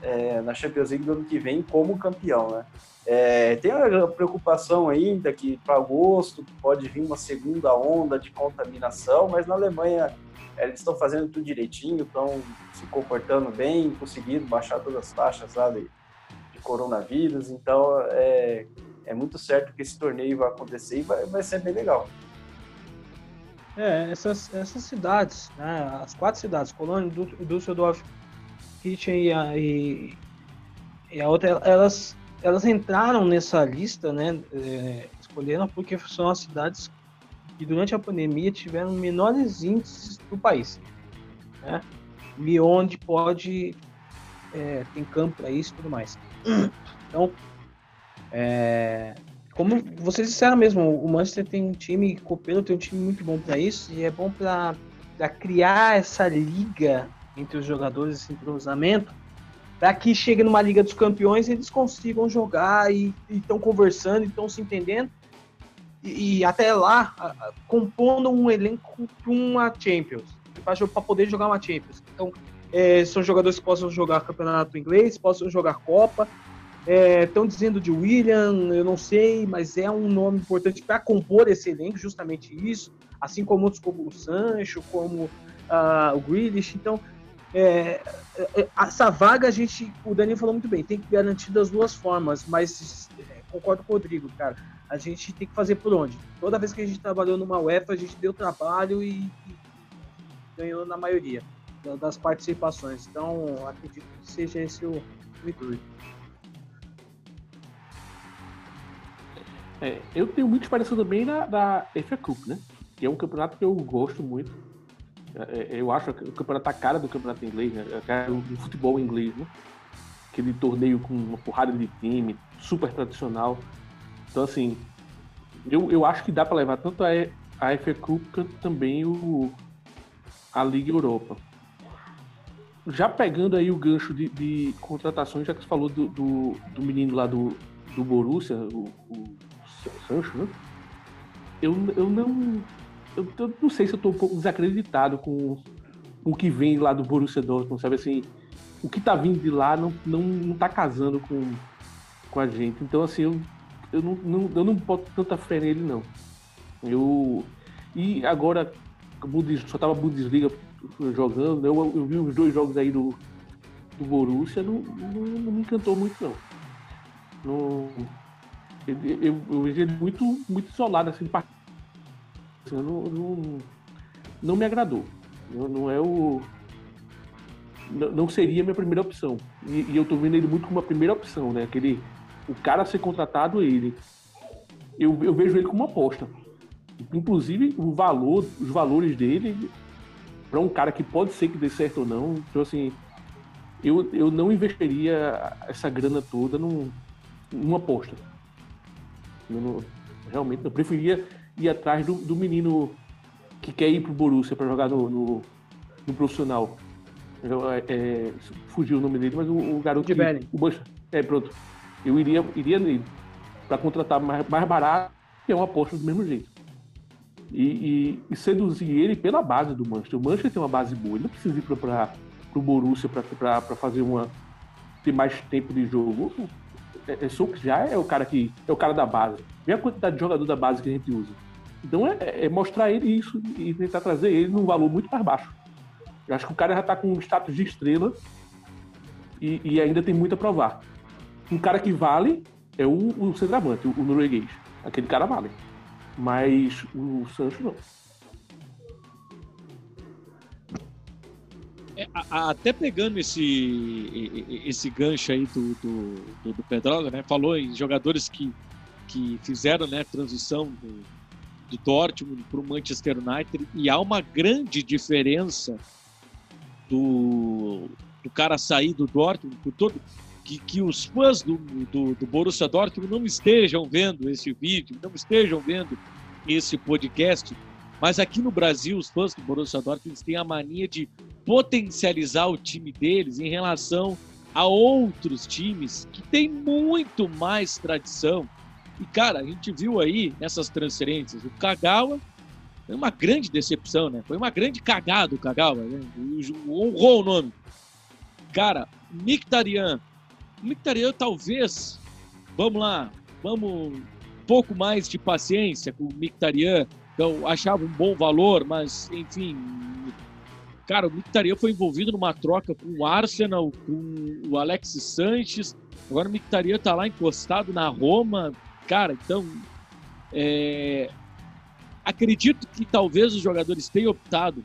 é, na Champions League do ano que vem como campeão, né? É, tem a preocupação ainda que para agosto pode vir uma segunda onda de contaminação, mas na Alemanha é, eles estão fazendo tudo direitinho, estão se comportando bem, conseguindo baixar todas as taxas lá de, de coronavírus, então é, é muito certo que esse torneio vai acontecer e vai, vai ser bem legal. É, essas, essas cidades, né, as quatro cidades, Colônia, Düsseldorf, Kitchen e a, e, e a outra, elas, elas entraram nessa lista, né, é, escolheram porque são as cidades que durante a pandemia tiveram menores índices do país, né, e onde pode, é, tem campo para isso e tudo mais. Então, é, como vocês disseram mesmo, o Manchester tem um time copeiro, tem um time muito bom para isso e é bom para criar essa liga entre os jogadores, esse entrosamento, para que chegue numa Liga dos Campeões e eles consigam jogar e estão conversando, estão se entendendo e, e até lá a, a, compondo um elenco para uma Champions, para poder jogar uma Champions. Então, é, são jogadores que possam jogar campeonato inglês, possam jogar Copa Estão é, dizendo de William, eu não sei, mas é um nome importante para compor esse elenco, justamente isso. Assim como outros como o Sancho, como uh, o Grealish. Então, é, é, essa vaga a gente, o Daniel falou muito bem, tem que garantir das duas formas, mas é, concordo com o Rodrigo, cara. A gente tem que fazer por onde? Toda vez que a gente trabalhou numa UEFA, a gente deu trabalho e, e ganhou na maioria das participações. Então, acredito que seja esse o, intuito. É, eu tenho muito esperança também na, da FA Cup, né? Que é um campeonato que eu gosto muito. É, é eu acho que o campeonato tá cara do campeonato inglês, né? É cara do futebol inglês, né? Aquele torneio com uma porrada de time, super tradicional. Então, assim, eu, eu acho que dá para levar tanto a, a FA Cup quanto também o, a Liga Europa. Já pegando aí o gancho de, de contratações, já que você falou do, do, do menino lá do, do Borussia, o, o Sancho, né? Eu, eu não. Eu, eu, não sei se eu tô um pouco desacreditado com o que vem lá do Borussia Dortmund, sabe assim? O que tá vindo de lá não, não, não tá casando com, com a gente. Então, assim, eu, eu, não, não, eu não boto tanta fé nele, não. Eu. E agora, só tava Bundesliga jogando, eu, eu vi os dois jogos aí do, do Borussia, não, não, não me encantou muito, não. Não, eu, eu vejo ele muito, muito isolado, assim, assim não, não, não me agradou. Não, não é o. Não, seria a minha primeira opção. E, e, eu tô vendo ele muito como a primeira opção, né? Aquele, o cara ser contratado, ele. Eu, eu vejo ele como uma aposta. Inclusive, o valor, os valores dele, para um cara que pode ser que dê certo ou não. Então, assim, eu, eu não investiria essa grana toda num, numa aposta. Eu não, realmente, eu preferia ir atrás do, do menino que quer ir pro Borussia para jogar no, no, no profissional. É, é, fugiu o nome dele, mas o, o garoto de que, o Bush, é pronto. Eu iria, iria nele para contratar mais, mais barato, que é uma aposta do mesmo jeito. E, e, e, seduzir ele pela base do Manchester. O Manchester tem uma base boa, ele não precisa ir para o Borussia para fazer uma ter mais tempo de jogo. É, é Souk já é o cara que é o cara da base. Vê a quantidade de jogador da base que a gente usa. Então é, é mostrar ele isso e tentar trazer ele num valor muito mais baixo. Eu acho que o cara já está com um status de estrela e, e ainda tem muito a provar. Um cara que vale é o, o centroavante, o, o norueguês. Aquele cara vale. Mas o Sancho não. É, até pegando esse, esse gancho aí do, do, do, Pedroga, né? Falou em jogadores que, que fizeram né, transição do, do Dortmund para o Manchester United e há uma grande diferença do, do cara sair do Dortmund por todo que, que os fãs do, do, do Borussia Dortmund não estejam vendo esse vídeo, não estejam vendo esse podcast, mas aqui no Brasil os fãs do Borussia Dortmund têm a mania de potencializar o time deles em relação a outros times que têm muito mais tradição. E, cara, a gente viu aí nessas transferências, o Kagawa foi uma grande decepção, né? Foi uma grande cagada o Kagawa, né? honrou o nome. Cara, Mictarian Mictarian talvez, vamos lá, vamos um pouco mais de paciência com o Mictarian, então achava um bom valor, mas enfim, cara, o Mictarian foi envolvido numa troca com o Arsenal, com o Alexis Sanches, agora o Mictarian tá lá encostado na Roma, cara, então é, acredito que talvez os jogadores tenham optado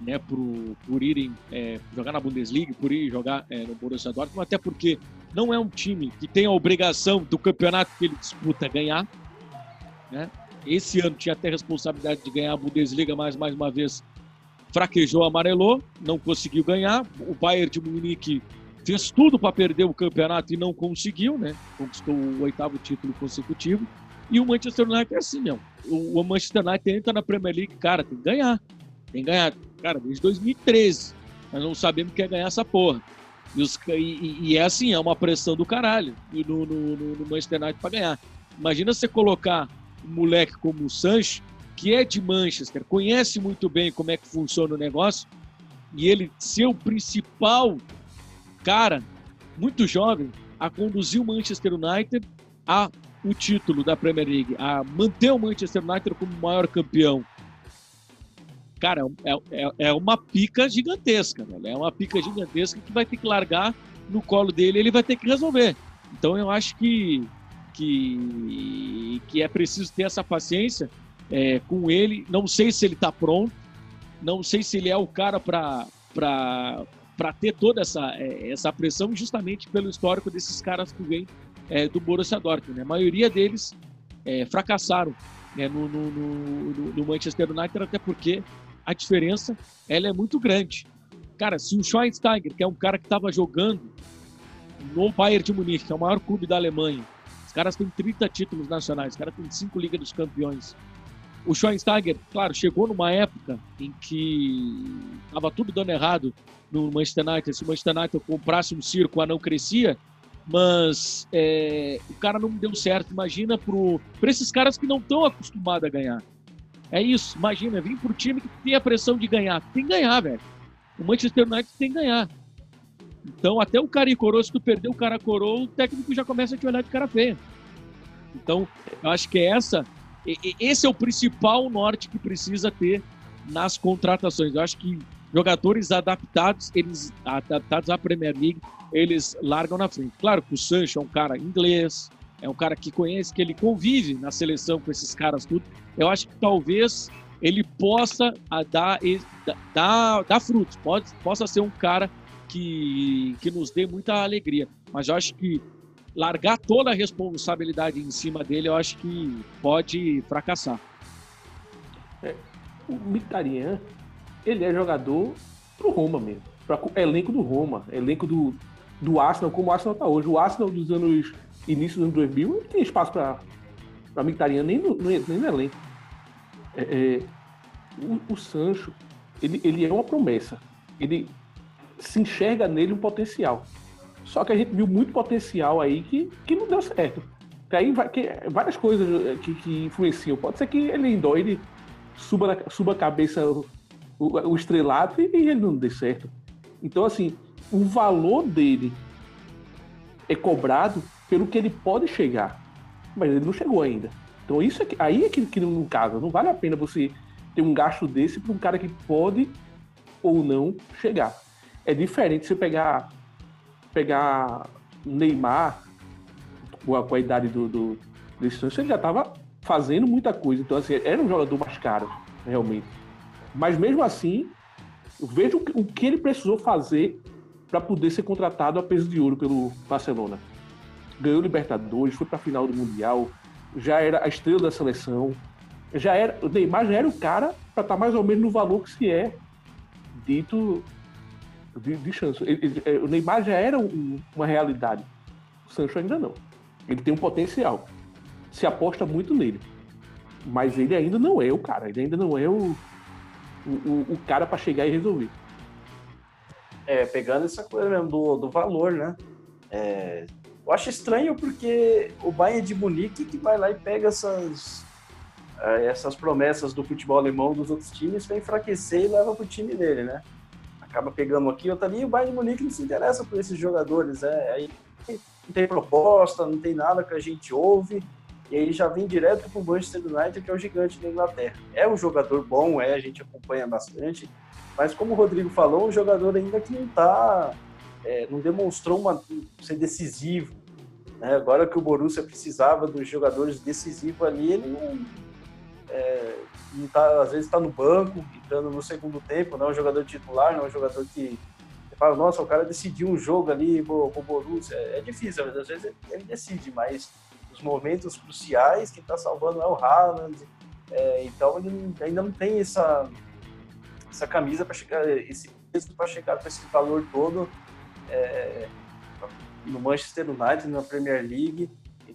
né, por, por irem é, jogar na Bundesliga, por ir jogar é, no Borussia Dortmund, até porque não é um time que tem a obrigação do campeonato que ele disputa ganhar. Né? Esse ano tinha até a responsabilidade de ganhar a Bundesliga, mas mais uma vez fraquejou, amarelou, não conseguiu ganhar. O Bayern de Munique fez tudo para perder o campeonato e não conseguiu, né? Conquistou o oitavo título consecutivo. E o Manchester United é assim mesmo. O Manchester United entra na Premier League, cara, tem que ganhar. Tem que ganhar. Cara, desde 2013. Nós não sabemos que é ganhar essa porra. E, os, e, e, é assim, é uma pressão do caralho no, no, no, no Manchester United para ganhar. Imagina você colocar um moleque como o Sancho, que é de Manchester, conhece muito bem como é que funciona o negócio, e ele ser o principal cara, muito jovem, a conduzir o Manchester United a o título da Premier League, a manter o Manchester United como maior campeão cara, é, é, é uma pica gigantesca, velho. É uma pica gigantesca que vai ter que largar no colo dele ele vai ter que resolver. Então eu acho que, que, que é preciso ter essa paciência é, com ele. Não sei se ele está pronto, não sei se ele é o cara para para ter toda essa, é, essa pressão, justamente pelo histórico desses caras que vêm é, do Borussia Dortmund. Né? A maioria deles é, fracassaram né, no, no, no, no, Manchester United, até porque a diferença ela é muito grande. Cara, se o Schweinsteiger, que é um cara que estava jogando no Bayern de Munique, que é o maior clube da Alemanha, os caras têm 30 títulos nacionais, os caras têm 5 Ligas dos Campeões. O Schweinsteiger, claro, chegou numa época em que estava tudo dando errado no Manchester United. Se o Manchester United comprasse um circo, a não crescia, mas é, o cara não deu certo. Imagina para esses caras que não estão acostumados a ganhar. É isso, imagina, vir pro time que tem a pressão de ganhar. Tem que ganhar, velho. O Manchester United tem que ganhar. Então, até o cara coroa, se tu perder o cara coroa, o técnico já começa a te olhar de cara feia. Então, eu acho que é essa, esse é o principal norte que precisa ter nas contratações. Eu acho que jogadores adaptados, eles adaptados à Premier League, eles largam na frente. Claro que o Sancho é um cara inglês, é um cara que conhece, que ele convive na seleção com esses caras tudo. Eu acho que talvez ele possa dar, dar, dar frutos, pode, possa ser um cara que, que nos dê muita alegria. Mas eu acho que largar toda a responsabilidade em cima dele, eu acho que pode fracassar. É, o Mictarian, ele é jogador pro Roma mesmo. Pra, elenco do Roma, elenco do, do Arsenal, como o Arsenal tá hoje. O Arsenal dos anos início dos anos 2000, não tem espaço para Mictarian nem no, nem no elenco. É, é, o, o, Sancho, ele, ele é uma promessa. Ele se enxerga nele um potencial. Só que a gente viu muito potencial aí que, que não deu certo. Que aí vai, que, várias coisas é, que, que influenciam. Pode ser que ele ele suba, suba a cabeça o, o, o estrelado e, e ele não dê certo. Então, assim, o valor dele é cobrado pelo que ele pode chegar. Mas ele não chegou ainda. Então isso é que, aí é que, que não casa. Não vale a pena você ter um gasto desse para um cara que pode ou não chegar. É diferente você pegar pegar Neymar, com a, com a idade do, do, Sancho, ele já estava fazendo muita coisa. Então, assim, era um jogador mais caro, realmente. Mas mesmo assim, veja o, o que ele precisou fazer para poder ser contratado a peso de ouro pelo Barcelona. Ganhou Libertadores, foi para a final do Mundial, já era a estrela da seleção, já era, o Neymar já era o cara para estar tá mais ou menos no valor que se é dito de, de chance. Ele, ele, é, o Neymar já era um, uma realidade. O Sancho ainda não. Ele tem um potencial. Se aposta muito nele. Mas ele ainda não é o cara. Ele ainda não é o, o, o cara para chegar e resolver. É, pegando essa coisa mesmo do, do valor, né? É, eu acho estranho porque o Bayern de Munique que vai lá e pega essas, é, essas promessas do futebol alemão dos outros times para enfraquecer e leva para o time dele, né? Acaba pegando aqui, outro ali, e o Bayern de Munique não se interessa por esses jogadores, né? Aí não tem proposta, não tem nada que a gente ouve, e aí já vem direto para o Manchester United, que é o gigante da Inglaterra. É um jogador bom, é, a gente acompanha bastante, mas como o Rodrigo falou, um jogador ainda que não está, é, não demonstrou uma, ser decisivo. Né? Agora que o Borussia precisava dos jogadores decisivos ali, ele não, é, tá, às vezes está no banco, entrando no segundo tempo, não é um jogador titular, não é um jogador que fala, nossa, o cara decidiu um jogo ali com o Borussia. É, é difícil, às vezes ele decide, mas os momentos cruciais, quem está salvando é o Haaland. É, então ele ainda não tem essa, essa camisa para chegar, esse peso para chegar com esse valor todo é, no Manchester United, na Premier League.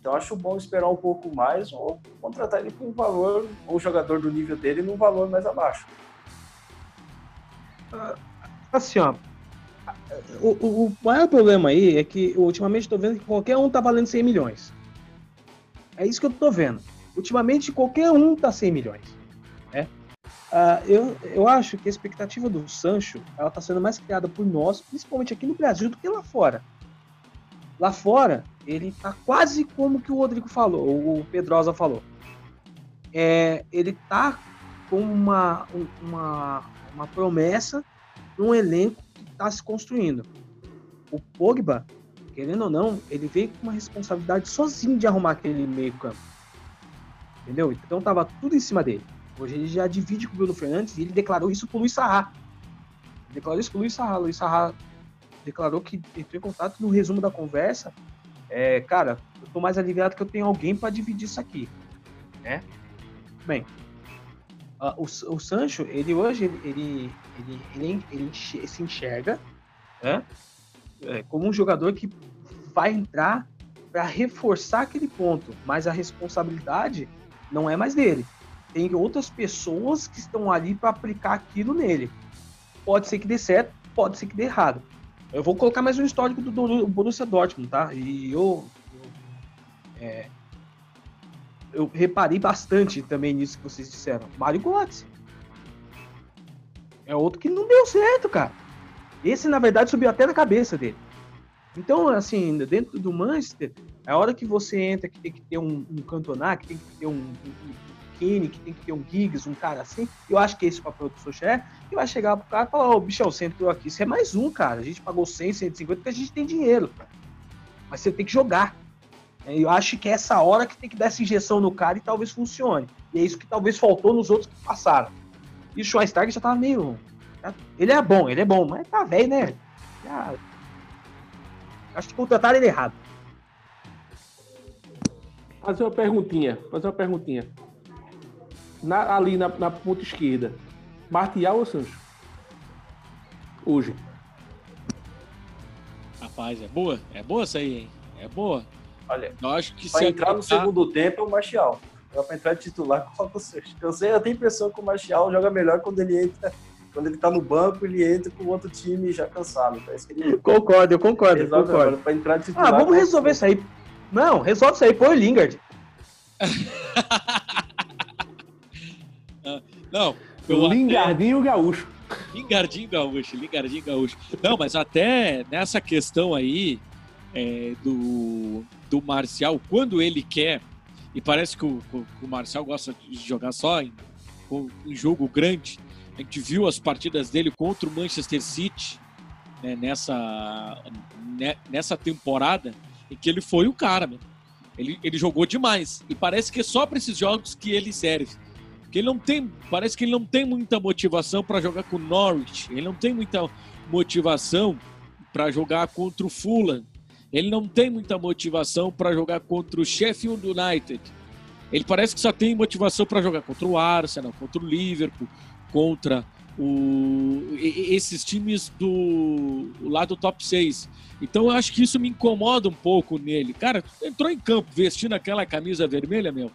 Então acho bom esperar um pouco mais ou contratar ele com um valor, ou jogador do nível dele num valor mais abaixo. Assim, ó, o, o, o maior problema aí é que ultimamente estou vendo que qualquer um tá valendo 100 milhões. É isso que eu tô vendo. Ultimamente, qualquer um tá 100 milhões. Né? Uh, eu, eu acho que a expectativa do Sancho ela tá sendo mais criada por nós, principalmente aqui no Brasil, do que lá fora. Lá fora, ele tá quase como que o Rodrigo falou, o Pedrosa falou. É, ele tá com uma, uma, uma promessa num elenco que está se construindo. O Pogba querendo ou não, ele veio com uma responsabilidade sozinho de arrumar aquele meio campo. Entendeu? Então tava tudo em cima dele. Hoje ele já divide com o Bruno Fernandes e ele declarou isso pro Luiz Sarra. Declarou isso pro Luiz Sarra. Luiz Sarra declarou que entrou em contato no resumo da conversa. É, cara, eu tô mais aliviado que eu tenho alguém para dividir isso aqui. Né? Bem, uh, o, o Sancho, ele hoje, ele, ele, ele, ele, se enxerga né? é, como um jogador que vai entrar para reforçar aquele ponto, mas a responsabilidade não é mais dele. Tem outras pessoas que estão ali para aplicar aquilo nele. Pode ser que dê certo, pode ser que dê errado. Eu vou colocar mais um histórico do, Borussia Dortmund, tá? E eu, eu, é, eu reparei bastante também nisso que vocês disseram. Mário Götze. É outro que não deu certo, cara. Esse, na verdade, subiu até na cabeça dele. Então, assim, dentro do Manchester, a hora que você entra que tem que ter um, um Cantona, que tem que ter um, um Que tem que ter um Giggs, um cara assim, eu acho que esse é o papel do Solskjaer, e vai chegar pro cara e falar, ô, oh, bichão, você entrou aqui, você é mais um, cara, a gente pagou 100, 150 porque a gente tem dinheiro, mas você tem que jogar. É, eu acho que é essa hora que tem que dar essa injeção no cara e talvez funcione. E é isso que talvez faltou nos outros que passaram. E o Schweinsteiger já tava meio ele é bom, ele é bom, mas tá velho, né? Já... Acho que contrataram ele errado. Fazer uma perguntinha, fazer uma perguntinha. Na, ali na, na ponta esquerda, Martial ou Sancho? Hoje. Rapaz, é boa? É boa essa aí, hein? É boa. Olha, eu acho que se entrar no segundo tempo é o Martial. Para entrar titular, coloca o Sancho. Eu sei, eu tenho impressão que o Martial joga melhor quando ele entra quando ele tá no banco, ele entra com o outro time já cansado. Parece que ele... Concordo, eu concordo. Resolve concordo. Pra entrar de titular, ah, vamos resolver isso aí. Não, resolve isso aí, põe o Lingard. Não, Lingardinho até... Gaúcho. Lingardinho Gaúcho, Lingardinho Gaúcho. Não, mas até nessa questão aí é, do, do Marcial, quando ele quer, e parece que o, o Marcial gosta de jogar só em, em jogo grande, a gente viu as partidas dele contra o Manchester City, né, nessa, né, nessa temporada em que ele foi o cara, meu. Ele, ele jogou demais. E parece que é só para esses jogos que ele serve. Porque ele não tem. Parece que ele não tem muita motivação para jogar com o Norwich. Ele não tem muita motivação para jogar contra o Fulham. Ele não tem muita motivação para jogar contra o Sheffield United. Ele parece que só tem motivação para jogar contra o Arsenal, contra o Liverpool, contra o, esses times do lado top 6. Então eu acho que isso me incomoda um pouco nele. Cara, entrou em campo vestindo aquela camisa vermelha, meu.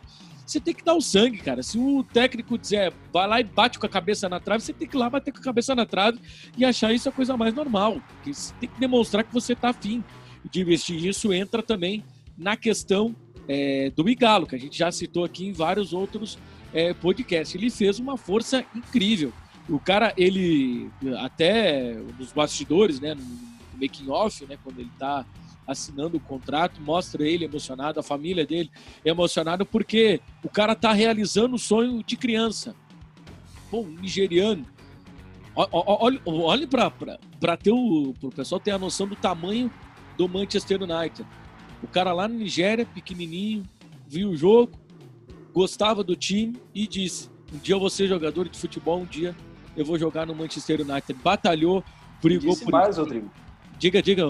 Você tem que dar o sangue, cara. Se o técnico dizer, vai lá e bate com a cabeça na trave, você tem que ir lá bater com a cabeça na trave e achar isso a coisa mais normal. Você tem que demonstrar que você está afim de investir. Isso entra também na questão é, do Igalo, que a gente já citou aqui em vários outros é, podcasts. Ele fez uma força incrível. O cara, ele até nos bastidores, né, no making off, né, quando ele está assinando o contrato, mostra ele emocionado, a família dele emocionada, porque o cara está realizando o sonho de criança. Bom, nigeriano. Olhe, olhe para ter o pro pessoal ter a noção do tamanho do Manchester United. O cara lá na Nigéria, pequenininho, viu o jogo, gostava do time e disse: um dia eu vou ser jogador de futebol, um dia eu vou jogar no Manchester United. Batalhou, brigou disse por mais, isso. Rodrigo. Diga, diga.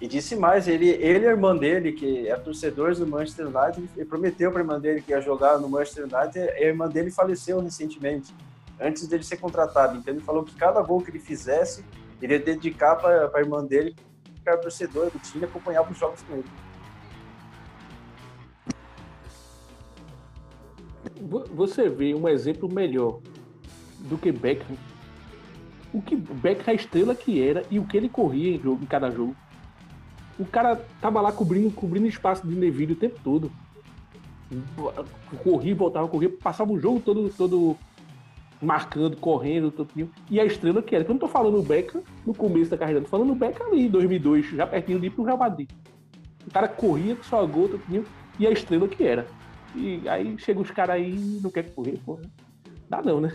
E disse mais, ele, ele e a irmã dele, que é torcedor do Manchester United, ele prometeu para a irmã dele que ia jogar no Manchester United, e a irmã dele faleceu recentemente, antes dele ser contratado. Então ele falou que cada gol que ele fizesse, ele ia dedicar para a irmã dele, que era torcedor do time, acompanhava os jogos com ele. Você vê um exemplo melhor do que Beckham. O que Beckham a estrela que era e o que ele corria em, jogo, em cada jogo. O cara tava lá cobrindo, cobrindo espaço de Neville o tempo todo. Corria, voltava, corria, passava o jogo todo, todo marcando, correndo, todo, e a estrela que era. Quando eu tô falando o Beckham no começo da carreira, tô falando o Beckham ali em 2002, já pertinho ir pro Real Madrid. O cara corria, só gol, todo, e a estrela que era. E aí chega os caras aí e não quer correr, porra. Dá não, né?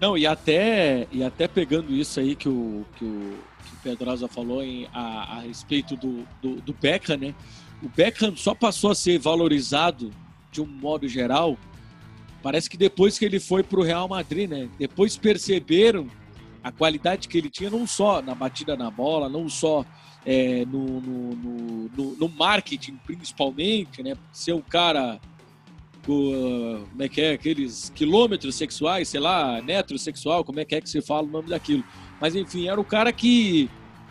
Não, e até, e até pegando isso aí que o, que o, que o Pedrosa falou em, a, a respeito do, do, do Beckham, né? O Beckham só passou a ser valorizado de um modo geral, parece que depois que ele foi para o Real Madrid, né? Depois perceberam a qualidade que ele tinha, não só na batida na bola, não só é, no, no, no, no, marketing, principalmente, né? Ser um cara como é que é, aqueles quilômetros sexuais, sei lá, netrosexual, como é que é que se fala o nome daquilo. Mas enfim, era o cara que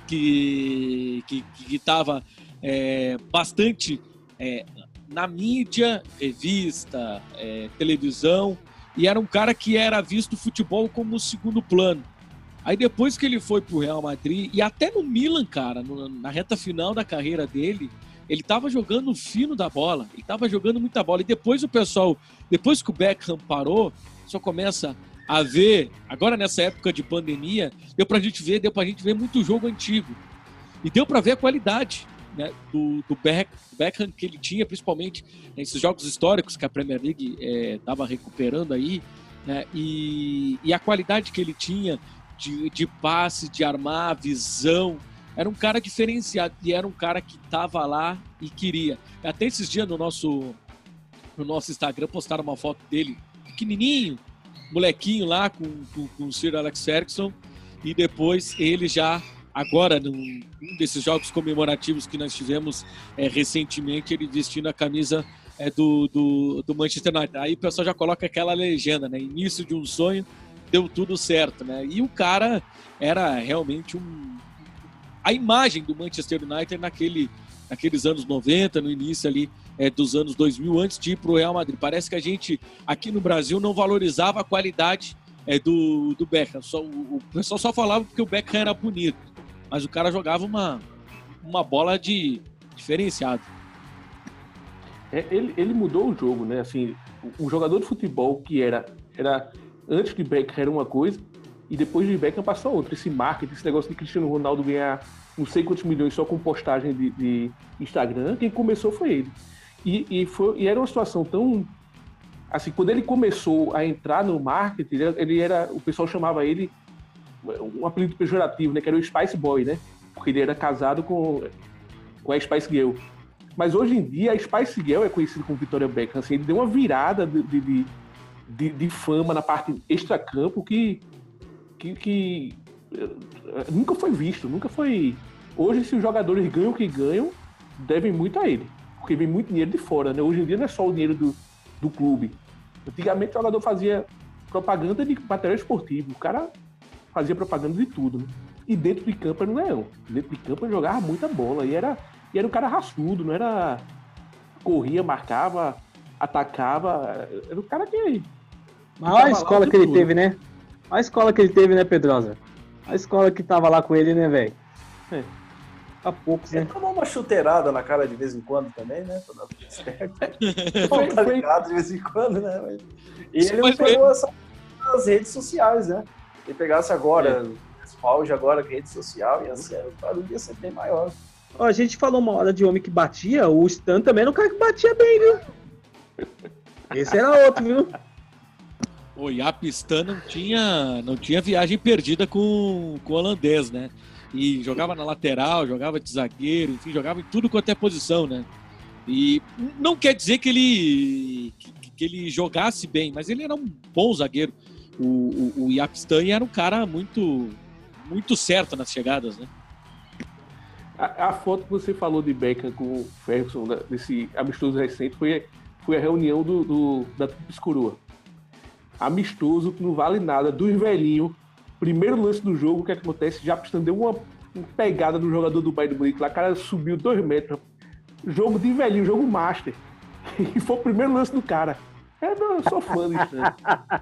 que que estava é, bastante é, na mídia, revista, é, televisão, e era um cara que era visto futebol como segundo plano. Aí depois que ele foi pro Real Madrid e até no Milan, cara, no, na reta final da carreira dele, ele estava jogando fino da bola, ele estava jogando muita bola. E depois o pessoal, depois que o Beckham parou, só começa a ver, agora nessa época de pandemia, deu pra gente ver, deu pra gente ver muito jogo antigo. E deu para ver a qualidade né, do, do Beckham que ele tinha, principalmente nesses jogos históricos que a Premier League estava é, recuperando aí, né, e, e, a qualidade que ele tinha de, de passe, de armar, visão, era um cara diferenciado e era um cara que tava lá e queria. Até esses dias no nosso, no nosso Instagram postaram uma foto dele pequenininho, molequinho lá com, com, com o Sir Alex Ferguson e depois ele já agora num um desses jogos comemorativos que nós tivemos é, recentemente ele vestindo a camisa é, do, do, do Manchester United. Aí o pessoal já coloca aquela legenda, né? Início de um sonho, deu tudo certo, né? E o cara era realmente um, a imagem do Manchester United naquele, naqueles anos 90, no início ali é, dos anos 2000, antes de ir para o Real Madrid. Parece que a gente aqui no Brasil não valorizava a qualidade é, do, do Beckham. Só, o, o pessoal só falava porque o Beckham era bonito, mas o cara jogava uma, uma bola de diferenciado. É, ele, ele mudou o jogo, né? Assim, um jogador de futebol que era, era antes de Beckham era uma coisa, e depois de Beckham passou outro. Esse marketing, esse negócio de Cristiano Ronaldo ganhar não sei quantos milhões só com postagem de, de Instagram, quem começou foi ele. E, e, foi, e era uma situação tão. Assim, quando ele começou a entrar no marketing, ele era, o pessoal chamava ele um apelido pejorativo, né? Que era o Spice Boy, né? Porque ele era casado com, com a Spice Girl. Mas hoje em dia a Spice Girl é conhecida como Victoria Beckham. Assim, ele deu uma virada de, de, de, de fama na parte extra-campo que, que, que eh, nunca foi visto, nunca foi. Hoje, se os jogadores ganham o que ganham, devem muito a ele. Porque vem muito dinheiro de fora, né? Hoje em dia não é só o dinheiro do, do clube. Antigamente o jogador fazia propaganda de material esportivo. O cara fazia propaganda de tudo, né? E dentro de campo era um leão. Dentro de campo ele jogava muita bola. E era, e era um cara raçudo, não era. Corria, marcava, atacava. Era o cara que. A escola que ele tudo. teve, né? Olha a escola que ele teve, né, Pedrosa? A escola que tava lá com ele, né, velho? É. Há poucos, né? Ele tomou uma chuteirada na cara de vez em quando também, né? Pra dar tudo certo. foi, tá ligado de vez em quando, né? Mas... E ele não pegou essa nas redes sociais, né? Se pegasse agora, é. agora com rede social, ia ser, o barulho ia ser bem maior. Ó, a gente falou uma hora de homem que batia, o Stan também era um cara que batia bem, viu? Esse era outro, viu? O Yapistan não tinha, não tinha viagem perdida com, com o holandês, né? E jogava na lateral, jogava de zagueiro, enfim, jogava em tudo quanto é posição, né? E não quer dizer que ele, que, que ele jogasse bem, mas ele era um bom zagueiro o, o, o era um cara muito, muito certo nas chegadas, né? A, a, foto que você falou de Beckham com o Ferguson, desse amistoso recente, foi, foi a reunião do, do da Coroa. Amistoso que não vale nada, dos velhinhos. Primeiro lance do jogo, o que acontece? Yapistan deu uma, pegada no jogador do Bayern de Munique lá, o cara subiu dois metros. Jogo de velhinho, jogo master. E foi o primeiro lance do cara. É, eu sou fã disso. Né?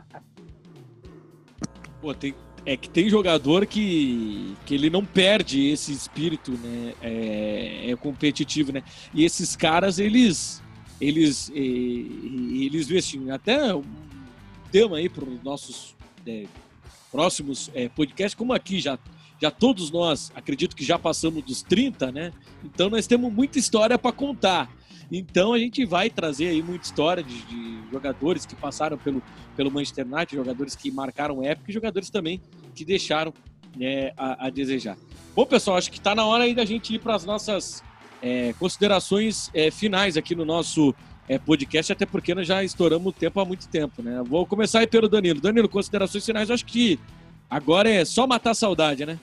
Pô, tem, é que tem jogador que, que ele não perde esse espírito, né? É, é competitivo, né? E esses caras, eles eles eles vestem até um tema aí para os nossos é, próximos é, podcasts, como aqui já já todos nós, acredito que já passamos dos 30, né? Então nós temos muita história para contar. Então a gente vai trazer aí muita história de, de, jogadores que passaram pelo, pelo Manchester United, jogadores que marcaram época e jogadores também que deixaram né, a, a, desejar. Bom, pessoal, acho que está na hora aí da gente ir para as nossas é, considerações é, finais aqui no nosso é, podcast, até porque nós já estouramos o tempo há muito tempo, né? Vou começar aí pelo Danilo. Danilo, considerações finais, acho que agora é só matar a saudade, né?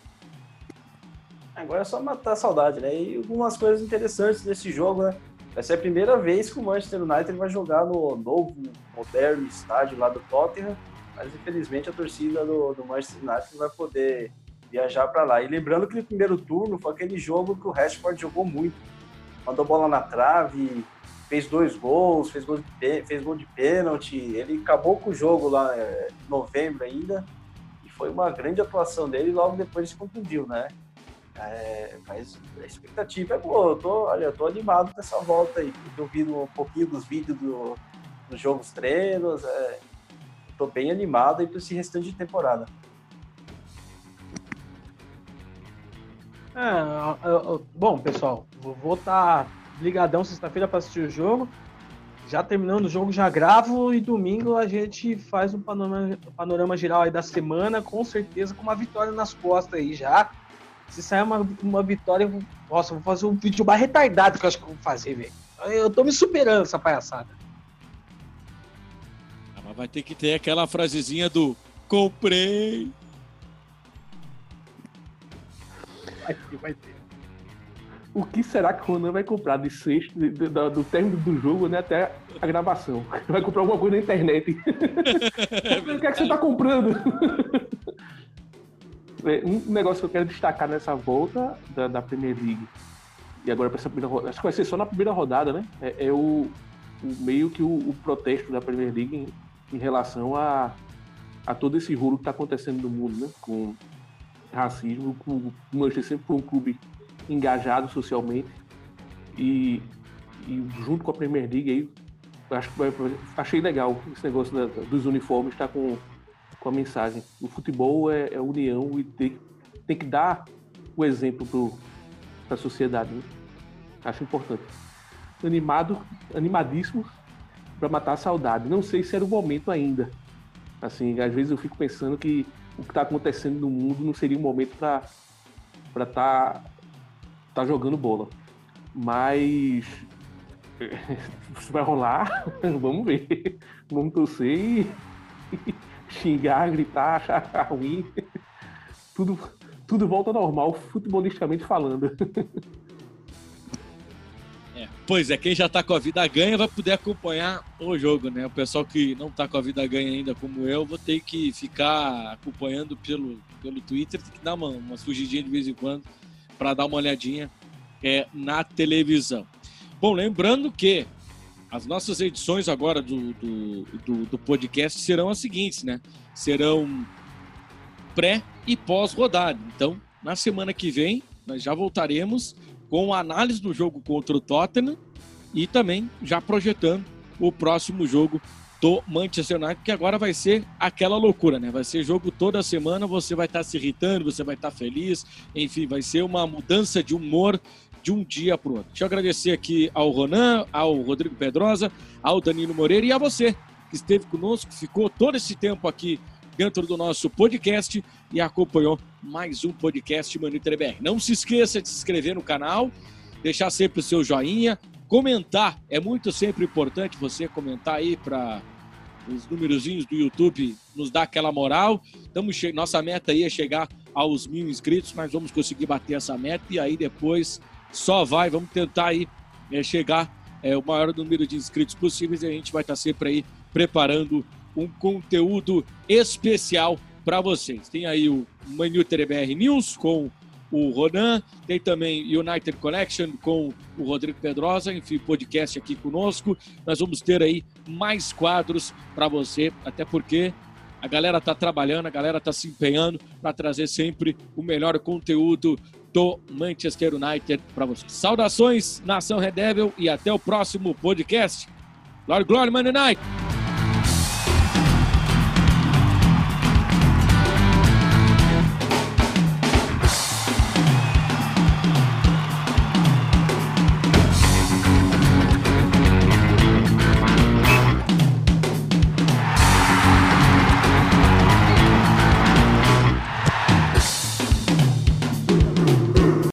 Agora é só matar a saudade, né? E algumas coisas interessantes desse jogo, né? Vai ser a primeira vez que o Manchester United vai jogar no novo, moderno estádio lá do Tottenham, mas infelizmente a torcida do, do Manchester United vai poder viajar para lá. E lembrando que no primeiro turno foi aquele jogo que o Rashford jogou muito. Mandou bola na trave, fez dois gols, fez gol de, fez gol de pênalti. Ele acabou com o jogo lá é, em novembro ainda. E foi uma grande atuação dele logo depois se contundiu, né? É, mas a expectativa é boa. Eu tô, olha, eu tô animado com essa volta aí. Eu vi um pouquinho dos vídeos do, dos jogos treinos. É, tô bem animado aí para esse restante de temporada. É, bom, pessoal, vou estar ligadão sexta-feira para assistir o jogo. Já terminando o jogo, já gravo e domingo a gente faz um panorama, panorama geral aí da semana, com certeza com uma vitória nas costas aí já se sair uma, uma vitória, eu, nossa, vou fazer um vídeo mais retardado que eu acho que vou fazer, velho. Eu tô me superando essa palhaçada. Ah, mas vai ter que ter aquela frasezinha do comprei. Vai ter, vai ter. O que será que o Ronan vai comprar de sexto, de, de, do, do término do jogo, né, até a gravação? Vai comprar alguma coisa na internet. o que é que você tá comprando? É, um negócio que eu quero destacar nessa volta da, da Premier League, e agora para essa primeira rodada, acho que vai ser só na primeira rodada, né? É, é o, o, meio que o, o, protesto da Premier League em, em relação a, a todo esse rolo que está acontecendo no mundo, né? Com racismo, com o Manchester sempre foi um clube engajado socialmente e, e junto com a Premier League aí, acho que achei legal esse negócio da, dos uniformes, está com com a mensagem. O futebol é, é união e tem, tem que dar o exemplo para a sociedade. Né? Acho importante. Animado, animadíssimo para matar a saudade. Não sei se era o momento ainda. Assim, às vezes eu fico pensando que o que está acontecendo no mundo não seria um momento para para tá tá jogando bola. Mas se vai rolar, vamos ver. Vamos torcer e xingar, gritar, achar ruim. Tudo, tudo volta normal, futebolisticamente falando. É, pois é, quem já tá com a vida ganha vai poder acompanhar o jogo, né? O pessoal que não tá com a vida ganha ainda, como eu, vou ter que ficar acompanhando pelo, pelo Twitter, tem que dar uma, uma fugidinha de vez em quando para dar uma olhadinha é, na televisão. Bom, lembrando que as nossas edições agora do, do, do, do podcast serão as seguintes, né? Serão pré e pós-rodada. Então, na semana que vem, nós já voltaremos com a análise do jogo contra o Tottenham e também já projetando o próximo jogo do Manchester United, que agora vai ser aquela loucura, né? Vai ser jogo toda semana, você vai estar se irritando, você vai estar feliz, enfim, vai ser uma mudança de humor de um dia para o outro. Deixa eu agradecer aqui ao Ronan, ao Rodrigo Pedrosa, ao Danilo Moreira e a você que esteve conosco, ficou todo esse tempo aqui dentro do nosso podcast e acompanhou mais um podcast Maniter BR. Não se esqueça de se inscrever no canal, deixar sempre o seu joinha, comentar. É muito sempre importante você comentar aí para os númerozinhos do YouTube nos dar aquela moral. Estamos Nossa meta aí é chegar aos mil inscritos, mas vamos conseguir bater essa meta e aí depois só vai. Vamos tentar aí é, chegar é, o maior número de inscritos possíveis e a gente vai estar sempre aí preparando um conteúdo especial para vocês. Tem aí o Manu TBR News com o Ronan, tem também United Connection com o Rodrigo Pedrosa, enfim, podcast aqui conosco. Nós vamos ter aí mais quadros para você, até porque a galera está trabalhando, a galera está se empenhando para trazer sempre o melhor conteúdo do Manchester United para você. Saudações, nação Red Devil, e até o próximo podcast. Glória, glória, Man United!